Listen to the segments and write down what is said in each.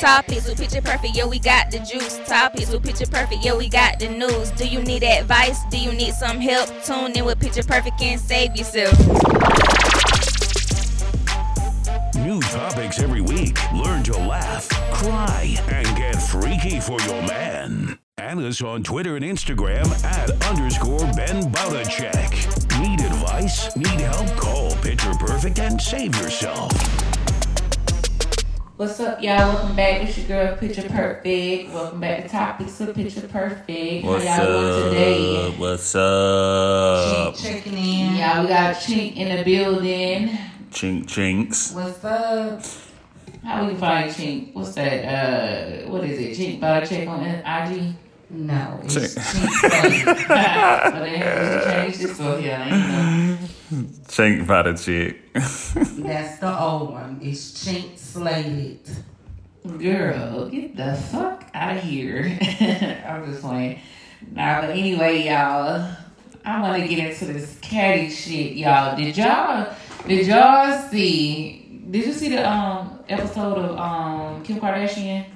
Topics with picture perfect, yeah, we got the juice. Topics with picture perfect, yeah, we got the news. Do you need advice? Do you need some help? Tune in with picture perfect and save yourself. New topics every week. Learn to laugh, cry, and get freaky for your man. Add us on Twitter and Instagram at underscore beenboutacheck. Need advice? Need help? Call Picture Perfect and save yourself. What's up, y'all? Welcome back. It's your girl, Picture Perfect. Welcome back to Topics of Picture Perfect. What's How y'all doing today? up? What's up? Chink checking in. Yeah, we got Chink in the building. Chink chinks. What's up? How we find Chink? What's that? Uh, what is it? Chink Body Check on IG? No, it's Chink. Chink Slade. but they have to change this stuff here. I ain't know. Chink by the chick. That's the old one. It's Chink Slated. Girl, get the fuck out of here. I'm just playing. Nah, but anyway, y'all, I want to get into this catty shit, y'all. Did y'all, did y'all see, did you see the um episode of um Kim Kardashian?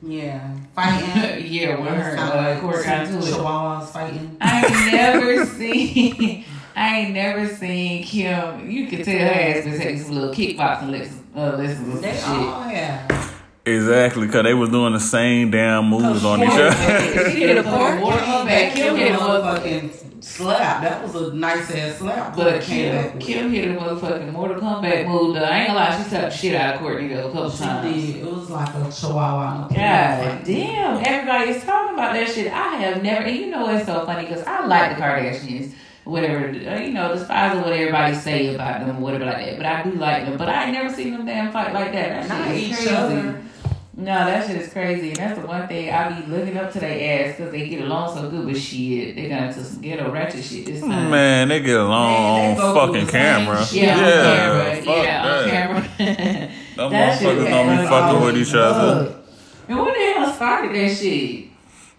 Yeah, fighting. yeah, with her Sound uh, like Court got two to it. Chihuahuas fighting. I ain't never seen. I ain't never seen Kim. You could tell her ass been taking some little kickboxing lessons, uh, lessons and They shit. all yeah. Exactly, because they was doing the same damn moves on each other. She hit a fucking water back. back, Kim hit a motherfucking motherfucking slap. That was a nice ass slap. But Kim. Kim hit a motherfucking Mortal Kombat move. Though. I ain't gonna lie, she slapped the shit out of Kourtney though a couple She times. did. It was like a Chihuahua. God damn, everybody is talking about that shit. I have never, and you know it's so funny because I like the Kardashians, whatever, uh, you know, despite of what everybody say about them, whatever like that. But I do like them. But I ain't never seen them damn fight like that. That Not is crazy. other. No, that shit is crazy. And that's the one thing I be looking up to their ass because they get along so good. But shit, they got into some ghetto ratchet shit this time. Man, they get along Man, they on fucking through the same camera. Yeah, Yeah, on camera. fuck Yeah, on camera. Them That motherfuckers was don't be fucking with always each other. And what the hell started that shit?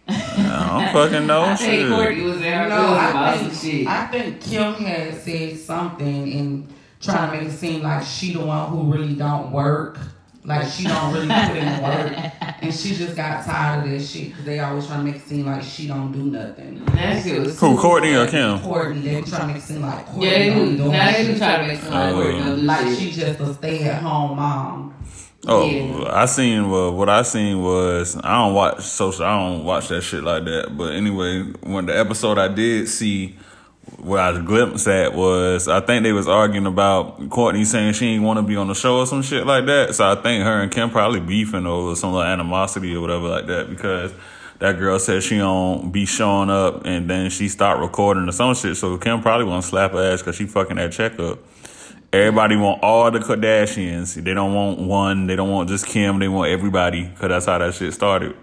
I don't fucking know I think shit. Kourtney was there No, no, I about some think shit. I think Kim had said something and trying to make it seem like she the one who really don't work, like she don't really put in work, and she just got tired of this shit because they always trying to make it seem like she don't do nothing. that shit Who, Kourtney or funny. Kim? Kourtney, they trying to make it seem like Kourtney Yeah, they don't do. do Now they do try to make some like Kourtney don't do like shit. she just a stay at home mom. Oh, Yeah. I seen well, what I seen was I don't watch social. I don't watch that shit like that. But anyway, when the episode I did see, what I glimpsed at was I think they was arguing about Kourtney saying she ain't want to be on the show or some shit like that. So I think her and Kim probably beefing over some little animosity or whatever like that because that girl said she don't be showing up and then she stopped recording or some shit. So Kim probably want to slap her ass because she fucking that check up. Everybody want all the Kardashians. They don't want one. They don't want just Kim. They want everybody because that's how that shit started,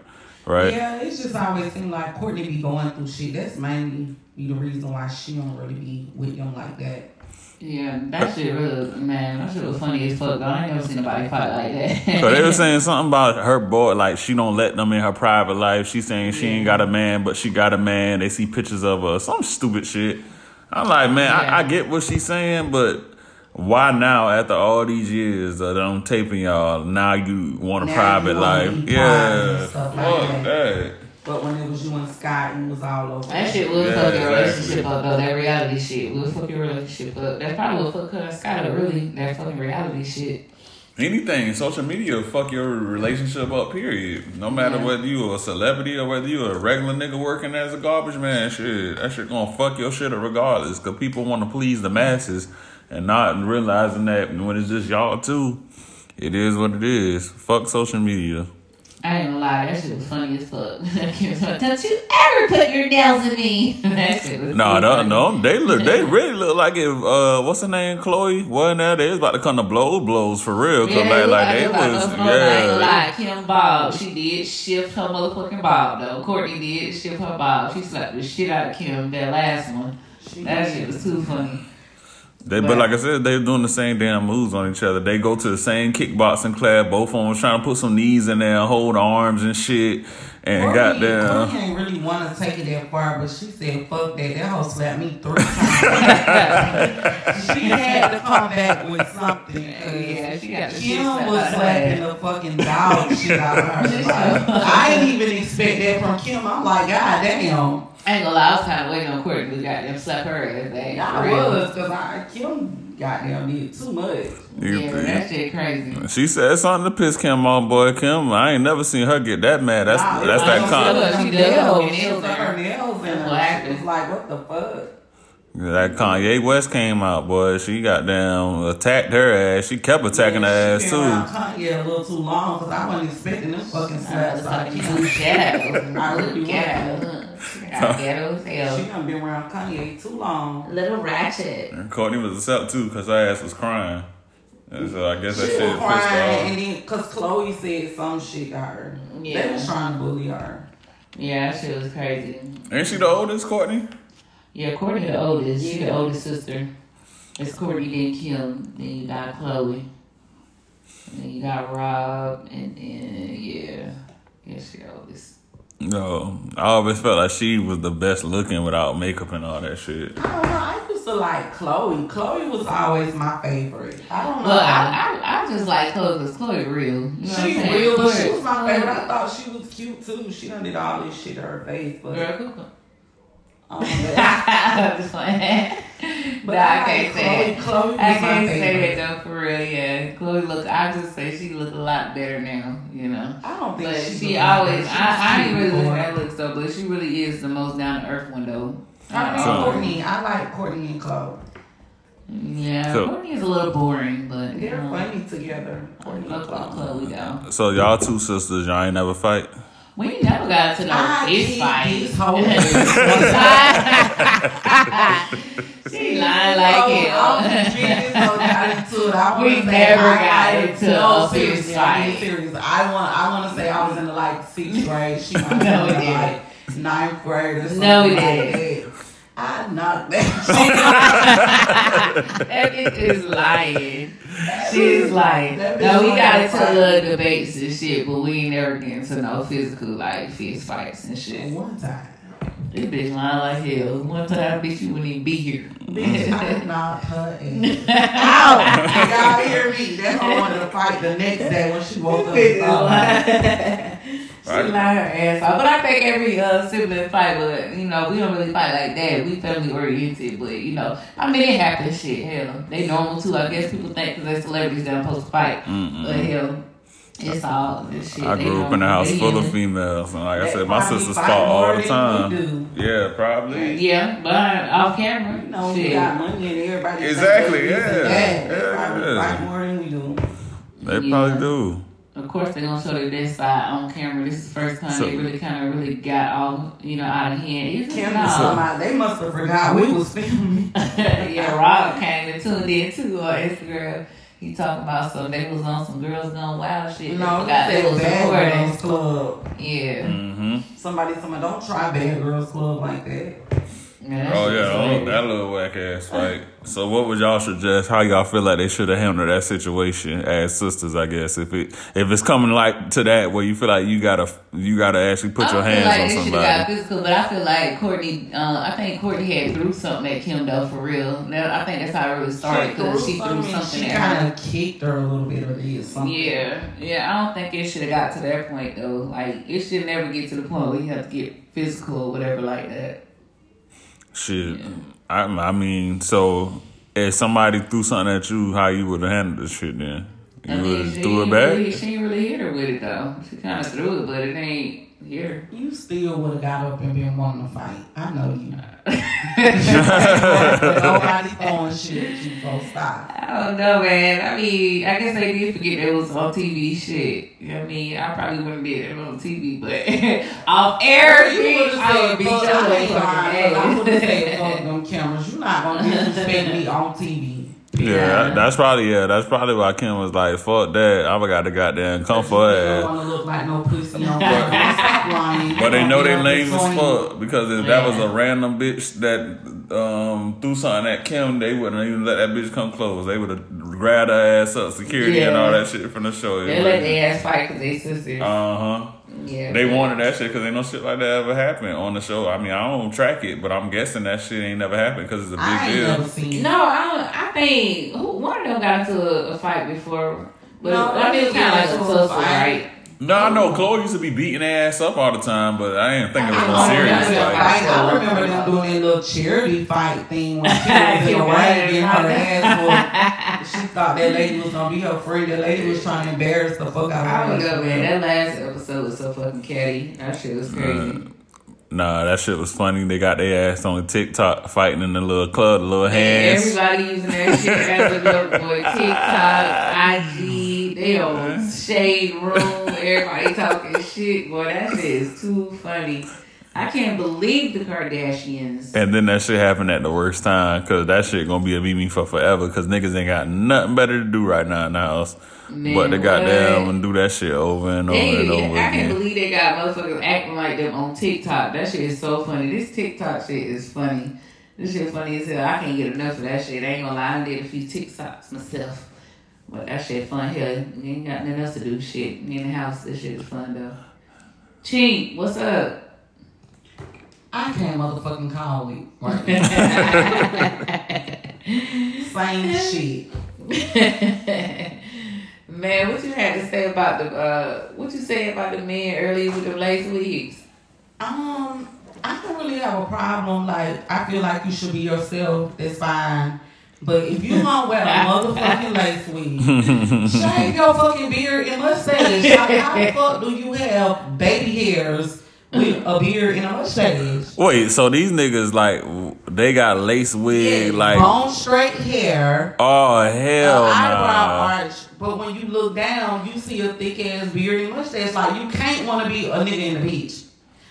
right? Yeah, it's just always seemed like Kourtney be going through shit. That's mainly be the reason why she don't really be with them like that. Yeah, that shit really, man, that shit was funny as fuck. I ain't never seen nobody fight like that. So they were saying something about her boy, like she don't let them in her private life. She's saying she ain't got a man, but she got a man. They see pictures of her, some stupid shit. I'm like, man, Yeah. I, I get what she's saying, but why now, after all these years that I'm taping y'all, now you want a Now private life? Yeah, and stuff like fuck that. that. But when it was you and Scott, it was all over. That shit will Yeah, fuck your exactly. relationship up though. That reality shit will fuck your relationship up. That's probably what fuck her and Scott up really. That fucking reality shit. Anything, social media fuck your relationship up, period. No matter Yeah. whether you a celebrity or whether you a regular nigga working as a garbage man, shit, that shit gonna fuck your shit up regardless. Cause people wanna please the masses and not realizing that when it's just y'all too, it is what it is. Fuck social media. I ain't gonna lie, that shit was funny as fuck. Don't you ever put your nails in me. that shit was No, so no, no. They look, they really look like if uh, what's her name, Khloé, wasn't there? They was about to come to blow blows for real. Cause Yeah, like, like I they was. I ain't yeah. lie. Kim Bob, she did shift her motherfucking bob though. Kourtney did shift her bob. She slapped the shit out of Kim that last one. She That did. shit was too funny. They, but, like I said, they're doing the same damn moves on each other. They go to the same kickboxing class. Both of them trying to put some knees in there, hold arms and shit, and Kourtney, goddamn. Kourtney ain't really want to take it that far, but she said, "Fuck that." That hoe slapped me three times. she had to come back with something. Yeah, she got Kim was slapping the fucking dog shit out of her. Like, I didn't even expect that from Kim. I'm like, God damn. I ain't gonna lie, I was kind of waiting on Kourtney to goddamn slap her ass. I For real. was, because I Kim goddamn did too much. You- Yeah, that shit crazy. She said something to piss Kim off, boy. Kim, I ain't never seen her get that mad. That's Nah, that's it that was con- Look, she her did her nails, nails she was in her her. nails in That's her. what She happened. was like, what the fuck? That Kanye West came out, boy. She goddamn attacked her ass. She kept attacking her ass She been around too. Kanye a little too long because I wasn't expecting them fucking I slaps. was out of talking Kim. to I really Ghetto. Ghetto as She hell. done been around Kanye too long. Little ratchet. And Kourtney was upset too because her ass was crying. And so I guess that She shit was pissed crying, her and then because Khloé said some shit to her. They Yeah. was trying to bully her. Yeah, she was crazy. Ain't she the oldest, Kourtney? Yeah, Kourtney the oldest. She the oldest sister. It's Kourtney, then Kim, then you got Khloé. And then you got Rob, and then, yeah. Yeah, she the oldest. No, I always felt like she was the best looking without makeup and all that shit. I don't know. I used to like Khloé. Khloé was always my favorite. I don't know. Well, I, I, I just like Khloé because Khloé real. You know she real, but she was my favorite. I thought she was cute too. She done did all this shit to her face, but Girl, Cuckoo. Um, but, I'm just playing. but Nah, I I can't like say it. Khloé. Khloé I can't say it though for real, yeah. Khloé look I just say she look a lot better now, you know. I don't think But she, she always like I, I that. ain't She was really cute looking at before. looks though, but she really is the most down to earth one though. I think So- Kourtney. I like Kourtney and Khloé. Yeah, So- Kourtney is a little boring, but you They're know, funny together. Kourtney and Khloé. Khloé though. So y'all two sisters, y'all ain't never fight. We ain't never got no I fist fight. she lying like Oh, hell. I was being so got into it. We never got into no, seriously, fist I'm fight. serious. I want. I want to say I was in the like sixth grade. She might No, have been like ninth grade or something. No, we didn't. I knocked that shit. That bitch is lying. She's lying. No, we got into little debates and shit, but we ain't never get into no physical like fist fights and shit. One time, This bitch lying like hell. One time, bitch, you wouldn't even be here. bitch, I knocked her ass. Ow! Y'all hear me? That hoe wanted to fight the next day when she woke up. and saw me. She lied her ass off. But I think every uh, sibling fight, but you know, we don't really fight like that. We family oriented, but you know, I mean, it happens. Shit, hell, they normal too. I guess people think because they're celebrities, they're supposed to fight, but hell, it's all this shit. I They grew up in a house They full of females, and like I said, my sisters fight fought all the time. Yeah, probably. Yeah, but off camera, You know, shit. we got money and everybody. Exactly, that we yeah. They Yeah, probably yeah. fight more than we do. They Yeah. probably do. Of course, they're gonna show their best side on camera. This is the first time So- they really kind of really got all you know out of hand. It's just Kim no. was talking they must have forgot we was filming. yeah, Rob came and tuned in too on Instagram. He talking about some they was on some girls gone wild shit. You They know, forgot they they was Bad. Girls Club. Yeah. hmm Somebody, somebody, don't try Bad Girls Club like that. Yeah that Oh yeah, oh, that little whack ass fight. So what would y'all suggest? How y'all feel like they should have handled that situation as sisters? I guess if it if it's coming like to that where you feel like you gotta you gotta actually put I your don't feel hands like on they should have got physical, but I feel like Kourtney. Uh, I think Kourtney had threw something at Kim though, for real. That- I think that's how it really started because she threw something She kind of kicked her a little bit or did something. Yeah, yeah. I don't think it should have got to that point though. Like it should never get to the point where you have to get physical or whatever like that. Shit, I, I mean, so if somebody threw something at you, how you would have handled the shit then? You I would mean, she threw it ain't back. Really, she ain't really hit her with it though. She kind of threw it, but it ain't here. You still would have got up and been wanting to fight. I know you. Nobody throwing shit at you, so stop. I don't know, man. I mean, I guess they did forget it was on TV shit. I mean, I probably wouldn't be it on TV, but off air, You would've I would said, beat fuck your them fucking cameras. I would have said, ass. fuck them cameras. You're not going to disrespect me on TV. Yeah, that's probably yeah. That's probably why Kim was like, "Fuck that! I got to goddamn come for You her." don't want to look like no pussy. Stop lying. But they know they lame as fuck because if that was a random bitch that um threw something at Kim, they wouldn't even let that bitch come close. They would have grabbed her ass up, security and all that shit from the show. They let their ass fight because they sisters. Uh huh. Yeah. They wanted that shit because they know shit like that ever happened on the show. I mean, I don't track it, but I'm guessing that shit ain't never happened because it's a big I deal. never seen. No, I I think who, one of them got into a, a fight before. But No, I mean, it's they kind of like a didn't get into a tussle, fight. right? No, I know Khloé used to be beating ass up all the time, but I didn't think it was I no serious remember that fight. fight. I remember them doing that little charity fight thing when she was in the She getting her around. ass whooped. She thought that lady was gonna be her friend. That lady was trying to embarrass the fuck out I of don't her. know, man. That last episode was so fucking catty. That shit was crazy. Nah, that shit was funny. They got their ass on the TikTok fighting in the little club, the little hands. Everybody using that shit as a joke, boy. TikTok, IG, they on shade room. Everybody talking shit, boy. That shit is too funny. I can't believe the Kardashians. And then that shit happened at the worst time because that shit gonna be a meme for forever because niggas ain't got nothing better to do right now in the house. Man, but they got what? and do that shit over and over They, and over I can't again. believe they got motherfuckers acting like them on TikTok. That shit is so funny. This TikTok shit is funny. This shit funny as hell. I can't get enough of that shit. I ain't gonna lie, I did a few TikToks myself. But that shit fun. here. you ain't got nothing else to do. Shit, in the house, this shit is fun though. Chink, what's up? I can't motherfucking call it. Right Same shit. Man, what you had to say about the uh what you say about the men earlier with the lace wigs? Um, I don't really have a problem. Like, I feel like you should be yourself. That's fine. But if you gonna wear a motherfucking lace wig, shave your fucking beard and mustache. Like, how the fuck do you have baby hairs with a beard and a mustache? Wait, so these niggas like they got lace wig Yeah, like long straight hair. oh hell eyebrow nah. arch, but when you look down, you see a thick ass beard and mustache. Like you can't want to be a nigga in the beach.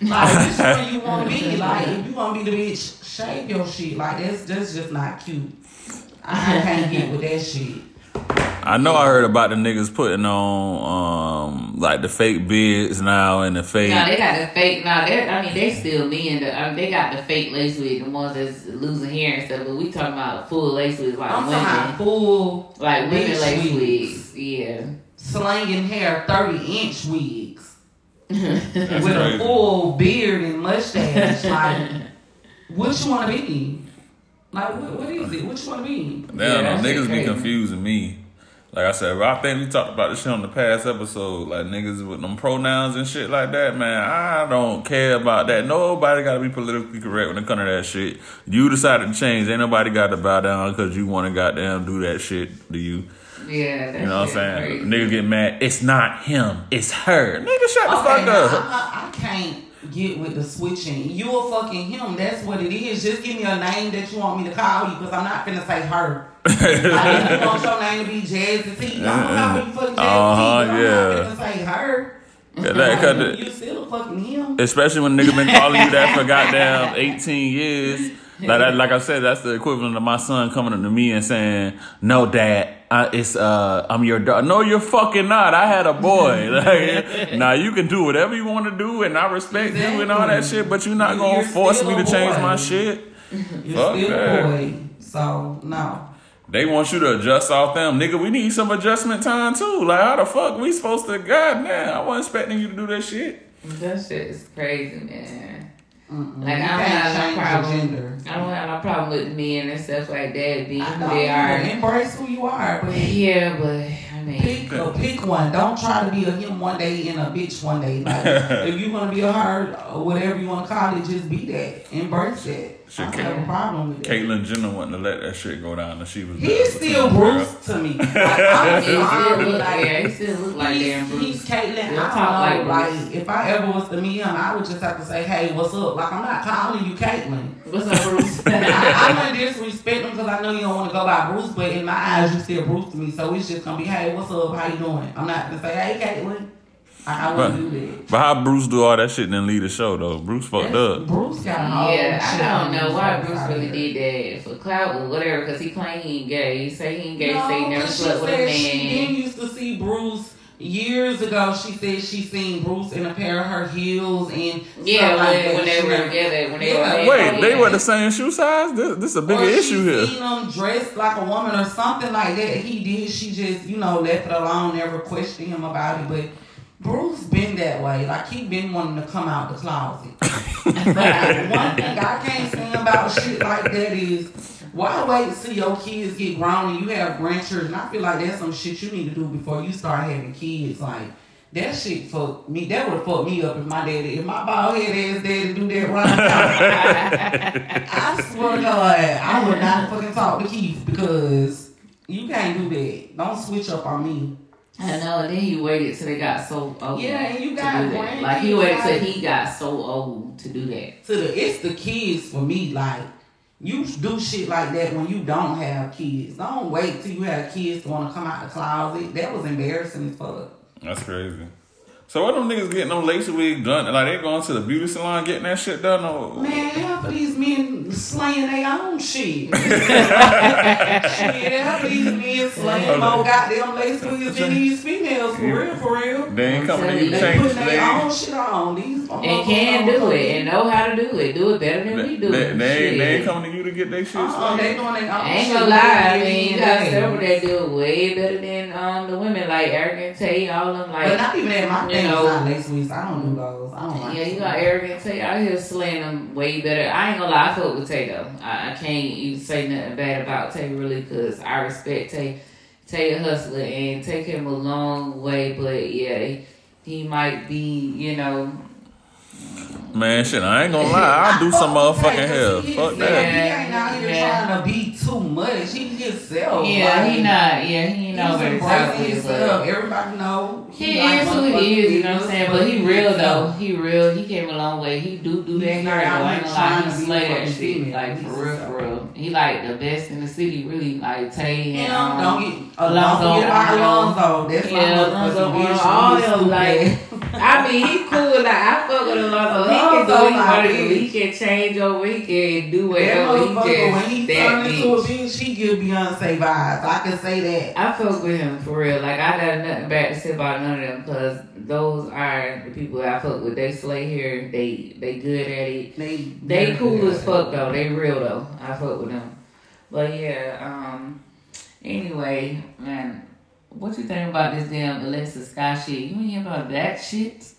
Like which one you want to be? Like if you want to be the bitch, shave your shit. Like that's that's just not cute. I, I can't get with that shit. I know I heard about the niggas putting on um like the fake beards now and the fake No, they got the fake. No, they I mean they still men. The, I mean, they got the fake lace wig, the ones that's losing hair and stuff. But we talking about full lace wigs, like I'm women, talking about full like women bitch lace wigs. wigs. Yeah. slanging hair, thirty inch wigs That's with a full beard and mustache. Like what you want to be? Like what, what is it? What you want to be? Damn, Yeah, that niggas be confusing me. Like I said, I think we talked about this shit on the past episode. Like niggas with them pronouns and shit like that, man. I don't care about that. Nobody got to be politically correct when it comes to that shit. You decided to change. Ain't nobody got to bow down because you want to goddamn do that shit to you. Yeah. You know what I'm saying? crazy. Niggas get mad. It's not him. It's her. Nigga, shut the Okay, fuck up. I'm not, I can't get with the switching. You a fucking him. That's what it is. Just give me a name that you want me to call you because I'm not finna say her. like, you want your name to be Jazzy T, I'm gonna call you fucking Jazzy Uh-huh, T. yeah. I'm not finna say her. Yeah, Like, you still a fucking him. Especially when nigga been calling you that for goddamn 18 years. Like, that, like I said, that's the equivalent of my son coming up to me and saying, "No, dad, I, it's uh, I'm your daughter." No, you're fucking not. I had a boy. Like, now you can do whatever you want to do, and I respect you and all that shit. But you're not gonna You're force me to a change my shit. You're Fuck still that. boy. So no. They want you to adjust off them, nigga. We need some adjustment time too. Like, how the fuck we supposed to? God man, I wasn't expecting you to do that shit. That shit is crazy, man. Mm-mm. Like You I don't have no problem. gender. I don't have no problem with men and stuff like that being I who they you are. embrace who you are, but Yeah, but I mean, Pick a, pick one. Don't try to be a him one day and a bitch one day. Like if you want to be a her or whatever you want to call it, just be that. Embrace that. I Shit, don't have a problem with that. Caitlyn Jenner wanting to let that shit go down, and she was. He's still Bruce to me. Like, I'm he still look, like, yeah, he still look like he's, damn Bruce. he's Caitlyn. Still I talk don't like Like, Bruce. if I ever was to meet him, I would just have to say, "Hey, what's up?" Like I'm not calling you Caitlyn. What's up, Bruce? I, I wouldn't disrespect him because I know you don't want to go by Bruce, but in my eyes, you still Bruce to me. So it's just gonna be, "Hey, what's up? How you doing?" I'm not gonna say, "Hey, Caitlyn." I, I wouldn't do that. But how Bruce do all that shit and then leave the show though? Bruce fucked up. Bruce got a whole Yeah, I don't know why Bruce really did that for clout or whatever, because he claimed he ain't gay. He say he ain't gay, No, say he never 'cause she slept with a said She man. didn't used to see Bruce years ago she said she seen Bruce in a pair of her heels and Yeah, stuff like when, that. when they were together, when they Yeah. were Wait, they were the same shoe size? This, this is a bigger or she issue here. seen him dressed like a woman or something like that. He did. She just, you know, left it alone. Never questioned him about it. But Bruce been that way. Like he been wanting to come out the closet. but I- one thing I can't stand about shit like that is why wait till your kids get grown and you have grandchildren? I feel like that's some shit you need to do before you start having kids. Like. That shit fucked me. That would fuck me up if my daddy, if my bald head ass daddy do that right now. I swear to God, I would not fucking talk to Keith because you can't do that. Don't switch up on me. I know, and then he waited till they got so old. Yeah, and you to got do that. Like he waited till he got so old to do that. To the it's the kids for me. Like you do shit like that when you don't have kids. Don't wait till you have kids to want to come out the closet. That was embarrassing as fuck. That's crazy. So what them niggas getting them laser wig done? Like they going to the beauty salon getting that shit done? Or Man, half of these men slaying their own shit. shit, half of these men slaying more goddamn lace wigs than these females. For real, for real. they ain't coming to you They change. putting their own shit on. These And can do it and know how to do it. Do it better than we do. they, ain't, they ain't coming to you to get their shit uh-uh, they doing their own I ain't gonna lie, I mean, you got several that do it way better than um the women like Arrogant Tay, all them like. But not even that. My you thing is know- not lace wigs. I don't do those. I don't like yeah, you those. got Arrogant Tay I here slaying them way better. I ain't gonna lie, I fuck with Tay though. I, I can't even say nothing bad about Tay really because I respect Tay. Tay a hustler and take him a long way, but yeah, he, he might be, you know, Man, shit, I ain't gonna lie. I'll do some motherfucking hell. Fuck He that. ain't out here Yeah. trying to be too much. He himself. yeah, like, he not, yeah, he know better talk embracing himself. Everybody know. He like is who he is, you know what I'm saying? But he real though. He real. He came a long way. He do do that hair. I ain't gonna lie. He slay that shit. Like for real, for real. He like the best in the city, really. Like Tay You and know, um, don't get Alonzo, don't forget about Alonzo. That's my Alonzo, all them, like- I mean, he cool. Like I fuck with Alonzo. He can do what he my want to do. bitch. He can change over. He can do That whatever. He motherfucker, when he that turned into a bitch. bitch, he give Beyonce vibes. I can say that. I fuck with him for real. Like I got nothing bad to say about none of them because those are the people that I fuck with. They slay here. They they good at it. They They cool as fuck though. They real though. I fuck with them. But yeah. Um. Anyway, man, what you think about this damn Alexis Skyy shit? You ain't hear about that shit?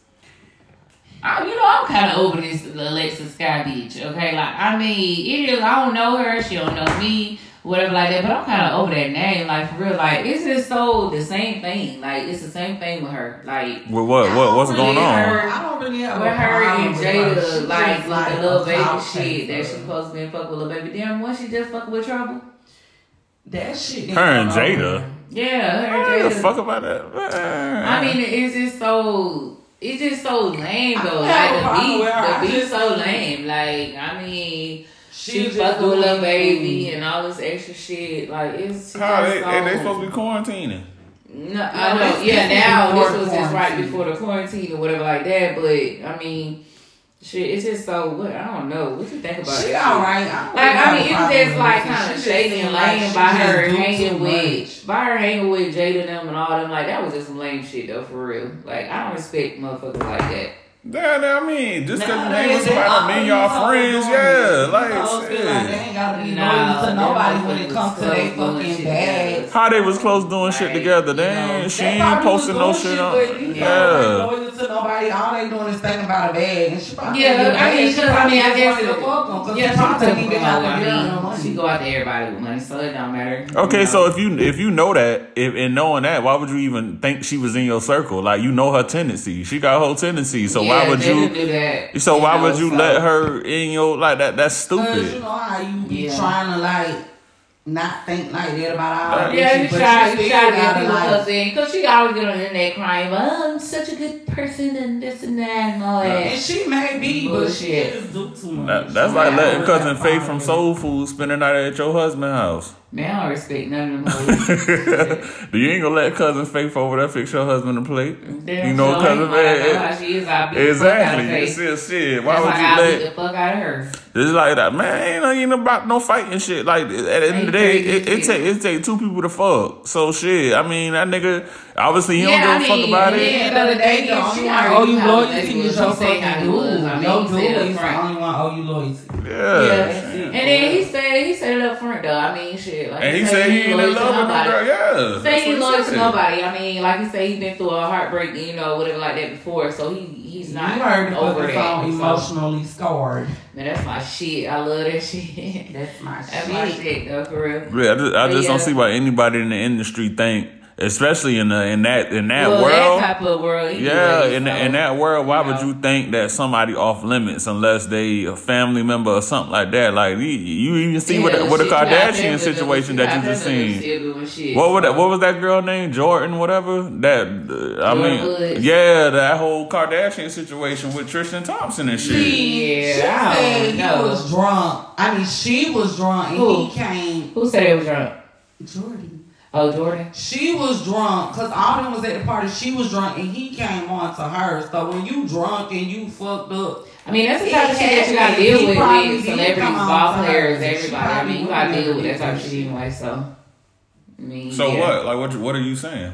I, you know, I'm kind of over this Alexis Skyy bitch. Okay, like I mean, it is. I don't know her. She don't know me. Whatever like that, but I'm kind of over that name. Like for real, like it's just so the same thing. Like it's the same thing with her. Like What, what, what, what's going on? I don't really have with a her problem and with Jada, like, like, with the Lil Baby shit that chaser. she supposed to be fuck with Lil Baby. Damn, was she just fucking with trouble? That shit. Her and ain't going Jada. Nowhere. Yeah, her I don't give a fuck about that. I mean, it's just so. It's just so lame though. don't have a Like problem the with beat, the beat just- so lame. Like I mean, she, She just fucking with Lil Baby and all this extra shit. Like it's she How they, so, they, they supposed to be quarantining? No, I know. Yeah, now before this was just right before the quarantine or whatever like that. But I mean, shit, it's just so. What I don't know. What you think about She it? alright. I Like have I a mean, problem it's just like kind of just shady seem and like lame she by her do hanging with, by her hanging with Jada them and all them. Like that was just some lame shit though, for real. Like I don't respect motherfuckers like that. Yeah, I mean, just because you hang Nowadays, with somebody don't mean y'all friends, yeah. Like, These like they ain't gotta be Nah, loyal to them nobody when it comes to their fucking shit bags. How they was close doing shit together. They you know, she ain't posting no shit on. but these hoes ain't Yeah. Loyal to nobody. All they doing is thinking about a bag, and she probably Yeah, get a I mean, bag. She because I probably mean, I just guess wanted to fuck 'em, 'cause yeah, she she probably took didn't even have out. to give I money. mean, she go out to everybody with money, so it don't matter. Okay, you so if you if you know that, if and knowing that, why would you even think she was in your circle? Like you know her tendency. She got her tendency. So why would you? do that. So why know, would you so- let her in your like that? That's Cause you stupid. know how you be Yeah. trying to like not think like that about all Right. that Yeah, shit, you but try, you you still try to get gotta people like. in, cause she always get on the internet crying, but oh, I'm such a good person and this and that and all And she may be, but she Bullshit. just do too much. That, that's So like letting cousin Faith from Soul Food spend the night at your husband's house. Man, I respect none of them hoes. you ain't gonna let cousin Faith over there fix your husband a plate. Damn you know sure cousin Faith. how she is. I beat the fuck out of Exactly. Faith. It's shit. Why would like you I let? the fuck out of her. It's like that, man. Ain't ain't about no fighting shit. Like at the end of the day, it, it take it take two people to fuck. So shit. I mean, that nigga, Obviously, he Yeah, don't I give a fuck about At it. end of the day, the only She one already owe you how loyalty they is was. your She fucking it dude. I mean, Your he dude said up is the only one owe you loyalty. Yeah. Yeah. And then he said he said it up front though. I mean shit. Like And he said he ain't in loyal to love with the nobody. girl. Yeah. Say that's he's loyal to nobody. I mean, like he said, he's been through a heartbreak, you know, whatever like that before. So he he's not you heard over fucking that. song So, emotionally scarred. man, that's my shit. I love that shit. That's my shit. That's my shit. shit though, for real. Yeah, I just, I just yeah. don't see why anybody in the industry think, especially in the in that in that well, world. that type of world. Anyway, yeah, in so, in that world, why you would know. you think that somebody off limits unless they a family member or something like that? Like you, you even see what Yeah, the, what the shit, you got Kardashian situation that you just seen. members still doing shit, What was that? What was that girl named Jordyn? Whatever that. Uh, I Jordyn mean, Woods. yeah, that whole Kardashian situation with Tristan Thompson and shit. Yeah, she said he know. was drunk. I mean, she was drunk and Who? he came. Who said it was drunk? Jordyn. Oh, Jordyn. She was drunk because Autumn was at the party. She was drunk and he came on to her. So when you drunk and you fucked up, I mean, that's the He type of shit that you gotta deal with probably with did celebrities, come ball players, everybody. I mean, you gotta deal with that type of did shit anyway. So, I mean, So yeah. what? Like what? you- What are you saying?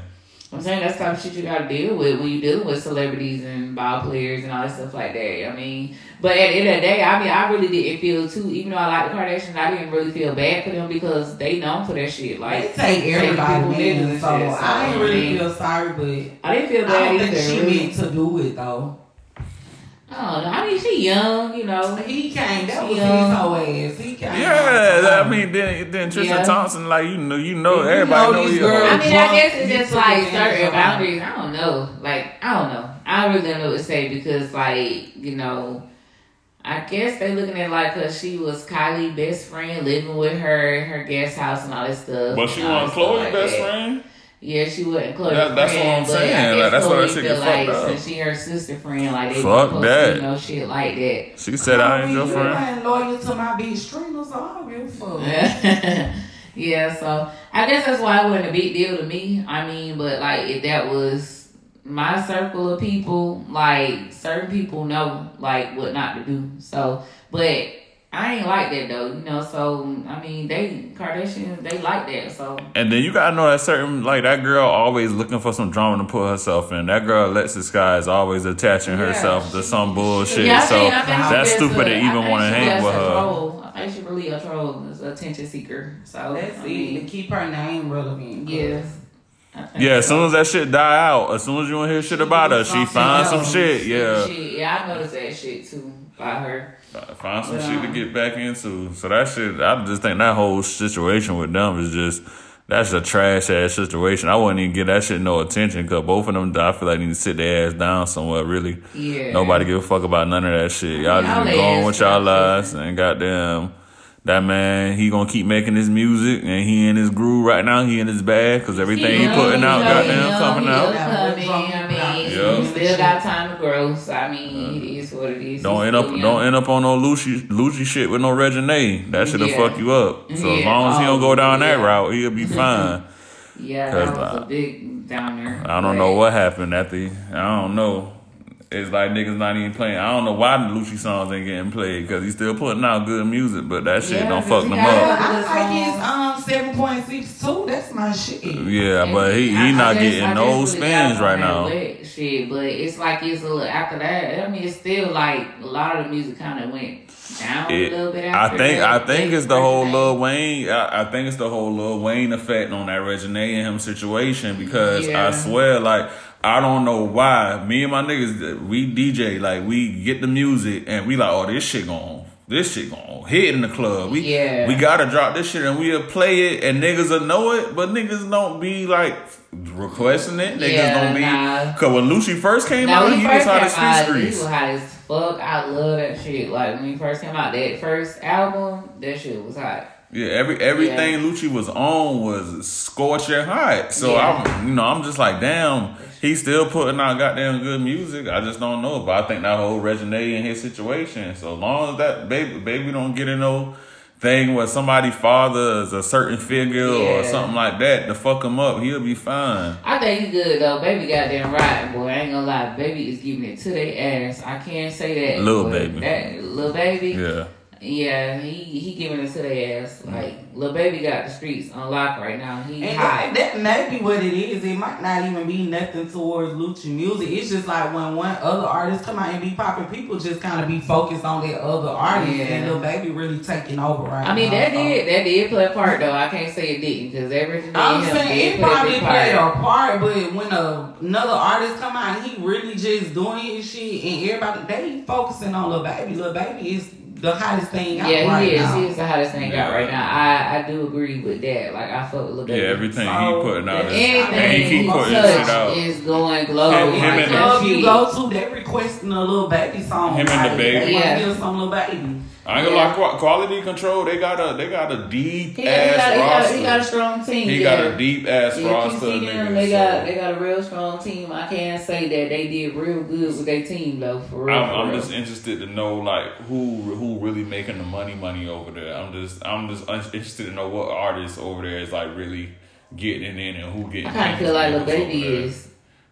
I'm saying that's the type of shit you gotta deal with when you dealing with celebrities and ball players and all that stuff like that. I mean, but at the end of the day, I mean, I really didn't feel too. Even though I like the Kardashians, I didn't really feel bad for them because they known for that shit. they Like, take everybody in. So so, I didn't really mean, feel sorry, but I didn't feel bad I don't either. think she really. meant to do it though. Oh, I don't know. I mean, she young, you know. He came. That She was young. his whole ass. He came. Yeah, I mean, then then Tristan Yeah. Thompson, like you know, you know, You everybody know know, these you. girls- I mean, I guess it's just like certain boundaries. I don't know. Like, I don't know. I really don't really know what to say because, like, you know, I guess they looking at like cause she was Kylie's best friend, living with her in her guest house and all that stuff. But she wasn't that stuff Khloé's like best that. friend. Yeah, she wasn't Khloé's That- that's what. I'm but saying. I guess Like, that's why that Khloé shit feel get like up. since she her sister friend, like they Fuck supposed to, that. you know, shit like that. She said I ain't your You friend. ain't loyal to my bitch Trina, so I don't give a fuck. yeah, so I guess that's why it wasn't a big deal to me. I mean, but like if that was my circle of people, like certain people know like what not to do. So, but I ain't like that though, you know. So I mean, they Kardashians, they like that. So And then you gotta know that certain like that girl always looking for some drama to put herself in. That girl Alexis Skyy is always attaching Yeah, herself to some bullshit. yeah, so think, that's stupid a- to even want to hang with her. Troll. I think she really a troll, is attention seeker. So That's I it. mean, To keep her name relevant. 'cause Yeah. I think Yeah, as soon as that shit die out, as soon as you don't hear shit about her, she Something finds some shit. Yeah, Shit, yeah, I noticed that shit too by her. Find some Yeah. shit to get back into. So that shit, I just think that whole situation with them is just that's a trash ass situation. I wouldn't even get that shit no attention because both of them, I feel like need to sit their ass down somewhere. Really, Yeah. nobody give a fuck about none of that shit. Y'all just going with y'all lives and goddamn. That man, he gonna keep making his music, and he in his groove right now. He in his bag because everything he young, putting out, goddamn, coming he out. I mean, Yeah. he still got time to grow. So I mean, it is what it is. Don't end up still don't end up on no Lucci Lucci shit with no Reginae. That shit'll Yeah. fuck you up. So as long as he don't Oh, go down that route, he'll be fine. Yeah, that was uh, a big downer. I don't know what happened at the I don't know. It's like niggas not even playing. I don't know why the Lucci songs ain't getting played because he's still putting out good music, but that shit Yeah, don't fuck them up. I like his um seven point six two. That's my shit. Yeah, but he he I not just- getting no just spins right now. that Shit, but it's like it's a little after that. I mean, it's still like a lot of the music kind of went down It- a little bit. I think that. I think it's the whole Lil Wayne. I, I think it's the whole Lil Wayne effect on that Reginae and him situation because Yeah. I swear, like I don't know why me and my niggas we DJ like we get the music and we like oh this shit gon' this shit gon' hit in the club. We Yeah. we gotta drop this shit and we'll play it and niggas will know it, but niggas don't be like requesting it. Niggas Yeah, don't be nah. cause when Lucci first came Now, out, he was hot as he was hot as fuck. I love that shit. Like when he first came out, that first album, that shit was hot. Yeah, every everything Lucci was on was scorching hot. So Yeah. I'm, you know, I'm just like, damn, he's still putting out goddamn good music. I just don't know, but I think that whole Reginae in his situation. So long as that baby, baby don't get in no thing where somebody father is a certain figure or something like that to fuck him up, he'll be fine. I think he's good though. Baby goddamn right, boy. I ain't gonna lie. Baby is giving it to their ass. I can't say that. Little. Baby. That little baby. Yeah. Yeah, he he giving it to their ass. Mm. Like Lil Baby got the streets on lock right now. He And hot. that, that may be what it is. It might not even be nothing towards Lucci music. It's just like when one other artist come out and be popping, people just kind of be focused on that other artist, Yeah. and Lil Baby really taking over right I mean, now. that so. did that did play a part though. I can't say it didn't because everything I'm saying did it probably played a part. part, but when a, another artist come out, he really just doing his shit, and everybody they focusing on Lil Baby. Lil Baby is the hottest thing out Yeah, right he is. now. He is the hottest thing out right now. I I do agree with that. Like I fuck with Lil Yeah, Baby. everything he oh, putting out is Anything he keep he putting touch shit out. is going global. Him- him like and- that club you go to, they requesting a Lil Baby song. Him and DaBaby. They want Yeah. to hear some Lil Baby. I ain't gonna lie, quality control. They got a they got a deep He got, he, ass got, he, got, roster. he got a strong team. He yeah. got a deep ass Yeah, roster. them, niggas, they got so- they got a real strong team. I can't say that they did real good with their team though. For real, I'm, for I'm real. just interested to know like who who really making the money money over there. I'm just I'm just interested to know what artists over there is like really getting in and who getting. I kind of feel like the. Baby is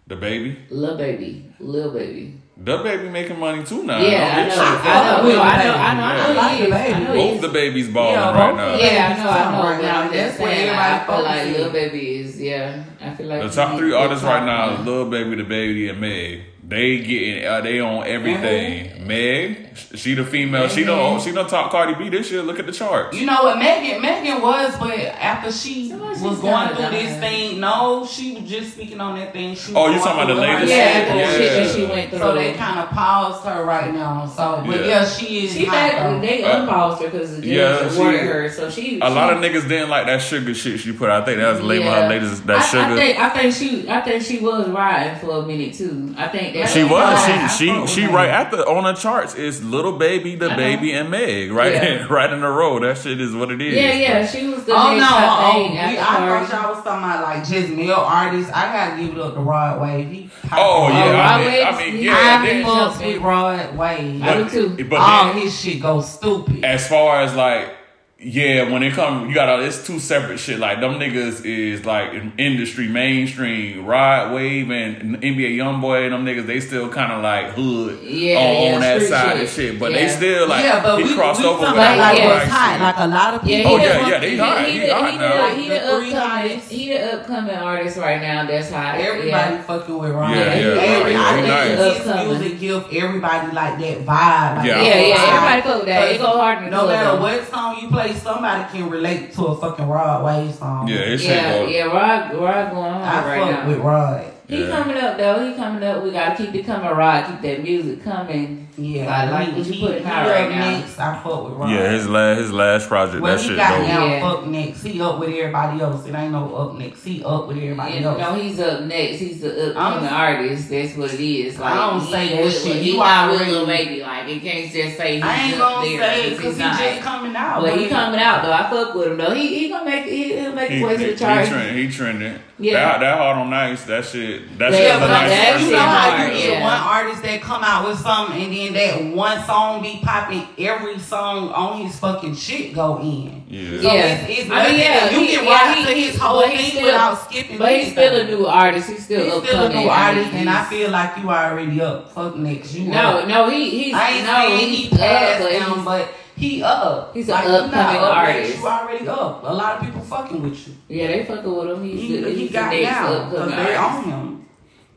the baby. Lil Baby, Lil Baby. DaBaby making money too now. Yeah, I know, I know, I know, I know, I know, I know he is. I know he Both the babies balling Yeah, right now. Yeah, I know, I know. Right but now, I'm that's just where saying, I everybody feel like focusing. Lil Baby is, yeah. I feel like The top three artists right now, one. Lil Baby, DaBaby, and Meg. They getting uh, they on everything. Meg, she the female. She don't she don't top Cardi B this year. Look at the charts. You know what Megan Megan was, but after she Somebody she's was going kinda through this thing, no, she was just speaking on that thing. She Oh, you talking about the latest her Yeah, shit? the shit. shit that Yeah. she went through. So they kind of paused her right now. So, but Yeah. yeah, she is. She hot, back. They Uh, unpaused her because the yeah, awarded she- her. So she. A she, lot of niggas didn't like that Suga shit she put out. I think that was labeled Yeah. her latest that I, Suga. I think I think she I think she was riding for a minute too. I think that she was. Yeah, She oh, she with she right at the on the charts is Lil Baby, the I know. baby, and Meg right Yeah. right in a row. That shit is what it is. Yeah, yeah, she was the Oh no! next Oh, thing we, I Cardi. thought y'all was talking about like just male artists. I gotta give it up to Rod Wave. Oh yeah, Oh, I mean, I mean he- yeah. I then- fucks with Rod Wave. I do too. But All then, his shit goes stupid. as far as like yeah, when it come, you got all. it's two separate shit. Like them niggas is like industry mainstream. Rod Wave and NBA YoungBoy, and them niggas they still kind of like hood Yeah, on, yeah, on that side shit. and shit. But Yeah. they still like yeah, but he we, crossed we over talking with about that like yeah. hot. Like a lot of Yeah, people. Oh, yeah, yeah, they he, hot. He, He the, hot he, now. the, he The the three upcoming, he the upcoming artist right now. That's hot. Everybody Yeah. fucking with Rod. Yeah, yeah, Every, yeah, I he think nice. his music give everybody like that vibe. Like Yeah. Yeah, yeah, everybody fuck with that. It go hard in the No matter what song you play, somebody can relate to a fucking Rod Wave song. Yeah, his shit Yeah, go. yeah, Rod, Rod going I hard right fuck now. with Rod. He Yeah. coming up though. He coming up. We gotta keep it coming, Rod. Keep that music coming. Yeah, I like he- what you he- putting he out up right now. Next, I fuck with Rod. Yeah, his last his last project, Well, that he shit got dope. now Yeah. fuck next. He up with everybody else. It ain't no up next. He up with everybody Yeah, else. no, he's up next. He's the upcoming I'm- artist. That's what it is. Like, I don't say ain't that with- shit. He You not with already- Lil Baby. Like, it can't just say he's I ain't gonna there say because because he's he not. just coming out. But he coming out though. I fuck with him though. He he gonna make he, he'll make He, his way to he, the chart. he, trend, he trending. Yeah. That, that hard on nice. That shit. That Yeah, shit Yeah, but a like you know how hard, you get one artist that come out with something and then that one song be popping, every song on his fucking shit go in. Yeah. So Yeah. it's, it's I mean, yeah, you he- can yeah, rock he- to his whole he's thing still- without skipping. But he's anything. still a new artist. He's still He's still a new artist, and I feel like you are already up. Fuck next, you no, up. no, he he's I ain't no, saying he's he passed up, but he's- but he up. He's an like, you upcoming up next, artist. You already up. A lot of people fucking with you. yeah, they fucking with him. He's He, the, he he's got the next down because they artist. on him.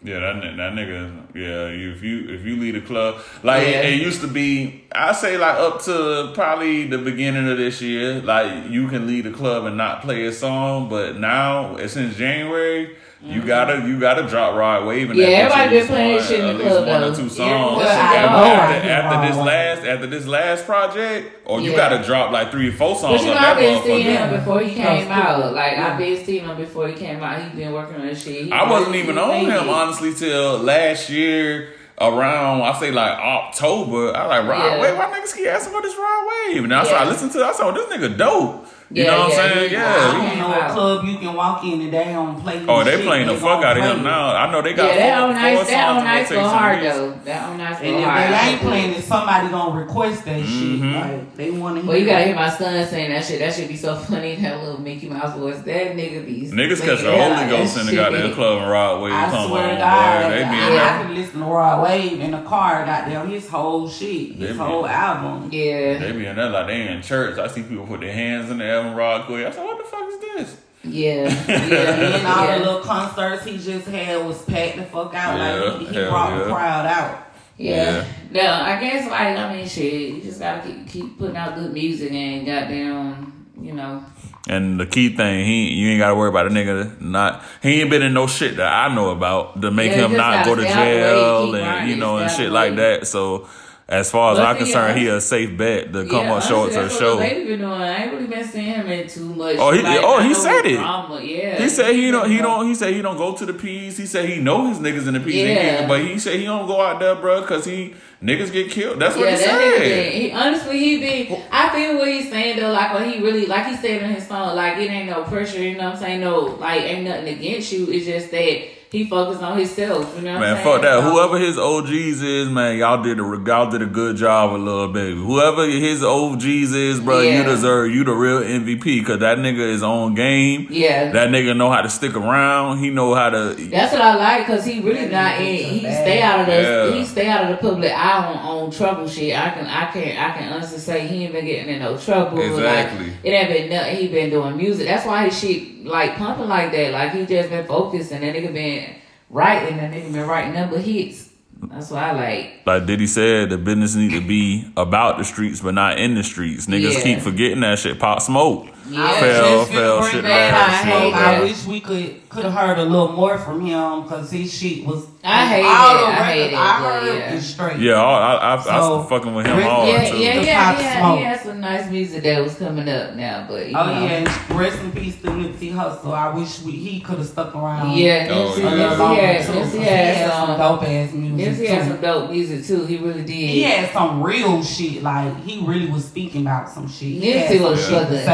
Yeah, that that nigga. Yeah, if you if you lead a club, like Yeah. it, it used to be, I say like up to probably the beginning of this year, like you can lead a club and not play a song, but now since January. You gotta, you gotta drop Rod Wave and Mm-hmm. Yeah, that everybody at been least playing one- this shit in at the least club, one or two songs. well, I after, after, after this last, after this last project, or you Yeah. gotta drop like three or four songs But you know, I've been seeing him before he He came goes out. Like I've been seeing him before he came out. He's been working on this shit. He I wasn't even on him it. honestly till last year around I say like October. I like Rod Yeah. Wave. Why niggas keep asking for this Rod Wave? And I started Yeah. listening to. it. I said, oh, this nigga dope. You Yeah, know what yeah, I'm saying? he- I Yeah. don't know a club you can walk in and they don't play. Oh, they shit, playing the they fuck out of play him now. I know they got Yeah, that four, on nice, four that on songs nice that go hard though. That on nice And go if they ain't playing it, somebody gonna request that Mhm. shit. Like they want to. Well, you gotta hear my son saying that shit. That should be so funny. That little Mickey Mouse voice. That nigga be Niggas catch the Holy Ghost in the goddamn club and Rod Wave. I swear to God. They be I, there. I listen to Rod Wave in the car. Goddamn, his whole shit, his whole album. Yeah, They be in there like they in church. I see people put their hands in the Evan Rod quick. I said, what the fuck is this? yeah, yeah. And all yeah. the little concerts he just had was packed the fuck out. like he, he Yeah, brought the crowd out. Yeah. No, I guess like I mean shit, you just gotta keep keep putting out good music and goddamn, you know. And the key thing, he you ain't gotta worry about a nigga not he ain't been in no shit that I know about to make Yeah, him not go gotta to stay out the way, jail and you know and shit the like that. So as far as I'm concerned, he a safe bet to come yeah, up short to show. What the baby been doing. I ain't really been seeing him in too much. Oh, he- like, oh, he said it. Drama. Yeah. He said he don't he don't he said he don't go to the P's. He said he know his niggas in the P's, Yeah. but he said he don't go out there, bro, because he niggas get killed. That's what Yeah, he that said. been, he honestly he be. I feel what he's saying though, like when he really like he said in his song, like it ain't no pressure, you know what I'm saying? No, like ain't nothing against you. It's just that he focused on himself, you know what Man, I'm fuck that. So- Whoever his OGs is, man, y'all did a y'all did a good job with Lil Baby. Whoever his OGs is, bro, you deserve you the real MVP because that nigga is on game. Yeah. That nigga know how to stick around. He know how to. That's what I like because he really not in. He stay out of the. Yeah. He stay out of the public eye on, on trouble shit. I can I can I can honestly say he ain't been getting in no trouble. Exactly. Like, it ain't been nothing. He been doing music. That's why his shit like pumping like that. Like he just been focused and that nigga been writing and nigga been writing number hits. That's why I like. Like Diddy said, the business need to be about the streets, but not in the streets. Niggas Yeah. keep forgetting that shit. Pop smoke. Yeah. Fell, fell, shit back I year. hate I wish we could could have heard a little more from him because his shit was. I hate all it. the I records hate it. I Yeah, heard yeah. is straight. Yeah, I, I, I, I So, was fucking with him Rick- hard Yeah, too. yeah, The yeah, Pop yeah. He had some nice music that was coming up now, but you Oh know. yeah, rest in peace to Nipsey Hussle. I wish we, he could have stuck around. Yeah, Oh, yeah. a little Nipsey had, too, he had had some some, dope ass music Nipsey had too. some dope music too. He really did. He had some real shit. Like he really was speaking about some shit. He had Nipsey some was shit struggling.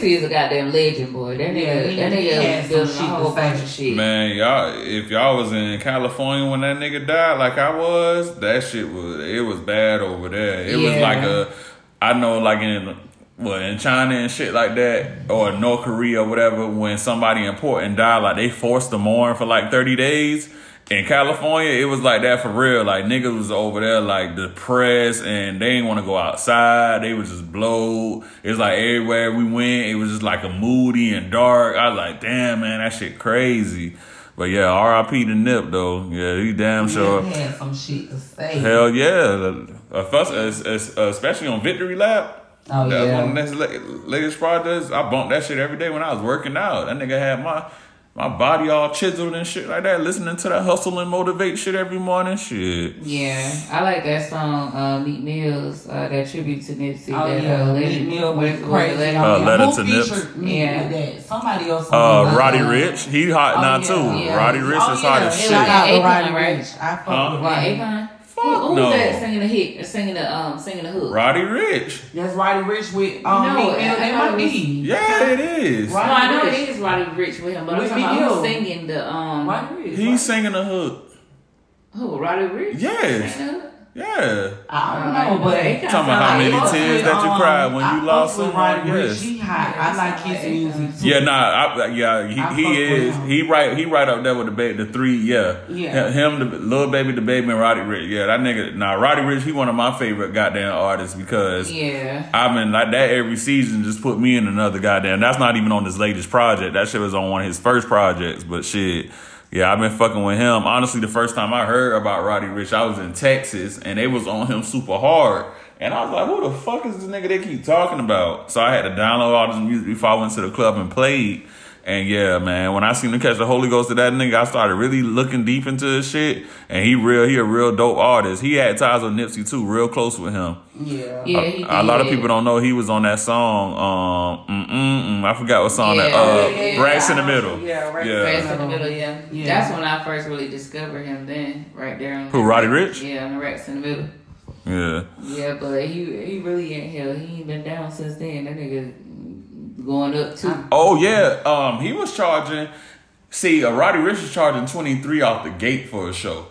To. Nipsey is a goddamn legend, boy. That nigga, Yeah, that nigga had was some building shit a whole bunch of shit. Man, y'all, if y'all was in California when that nigga died, like I was, that shit was it was bad over there. It was like a, I know, like in well in China and shit like that, or North Korea or whatever. When somebody important died, like they forced to mourn for like thirty days. In California, it was like that for real. Like niggas was over there like depressed and they didn't want to go outside. They was just blowed. It was like everywhere we went, it was just like a moody and dark. I was like, damn man, that shit crazy. But yeah, R.I.P. to Nip though. Yeah, he damn sure. Had some shit to say. Hell yeah, first, es- es- especially on Victory Lap. Oh, That's yeah. one of the next latest projects. I bumped that shit every day when I was working out. That nigga had my my body all chiseled and shit like that. Listening to that hustle and motivate shit every morning. Shit. Yeah, I like that song, uh, Meek Mill's, uh, that tribute to Nipsey. Oh that, yeah, uh, Meek Leonard- Mill was was- crazy. Leonard- Uh, Letter to Nips. featured me Yeah. that? Somebody else. Uh, on Roddy that. Ricch, he hot Oh, now yeah. too. Yeah. Roddy Ricch Oh, is yeah. hot as shit. like- out Akon, Roddy right? Ricch. I fuck Huh? with Roddy. Akon. Fuck Who, who no. was that singing the hit, singing the um, singing the hook? Roddy Ricch. That's Roddy Ricch with um, No, Meek Mill. I- I That it was- be. Yeah, it is. Roddy no, I know Ricch. it is Roddy Ricch with him, but I'm talking about who's singing the um, Roddy Ricch. He's singing the hook. who Roddy Ricch? Yes. Singing the hook? Yeah. I don't know, but It kinda Talking about how sound many tears that you Um, cried when I you lost with someone. Roddy Ricch. Yes. He hot. Yeah, I like sound his music too. Yeah, nah, I, yeah, he, I he is. He right. He right up there with the ba- the three. Yeah, Yeah. Him, the little baby, DaBaby, and Roddy Ricch. Yeah, that nigga. Nah, Roddy Ricch. He one of my favorite goddamn artists because Yeah. I mean like that every season just put me in another goddamn. That's not even on his latest project. That shit was on one of his first projects. But shit. Yeah, I've been fucking with him. Honestly, the first time I heard about Roddy Ricch, I was in Texas and they was on him super hard. And I was like, who the fuck is this nigga they keep talking about? So I had to download all this music before I went to the club and played. And yeah, man, when I seen him catch the Holy Ghost of that nigga, I started really looking deep into his shit. And he real, he a real dope artist. He had ties with Nipsey too, real close with him. Yeah. Yeah, A- he a, lot of people don't know he was on that song. Um, mm, mm, mm, I forgot what song that. Yeah, Uh, yeah, yeah, Racks in the middle. yeah, Racks Yeah. Rest in the middle, yeah. Yeah. That's when I first really discovered him. Then, right there. On Who, Roddy Ricch? Yeah, on the Racks in the middle. Yeah. Yeah, but he he really ain't hell. He ain't been down since then. That nigga going up too. Oh yeah, um, he was charging. See, uh, Roddy Ricch was charging twenty three off the gate for a show,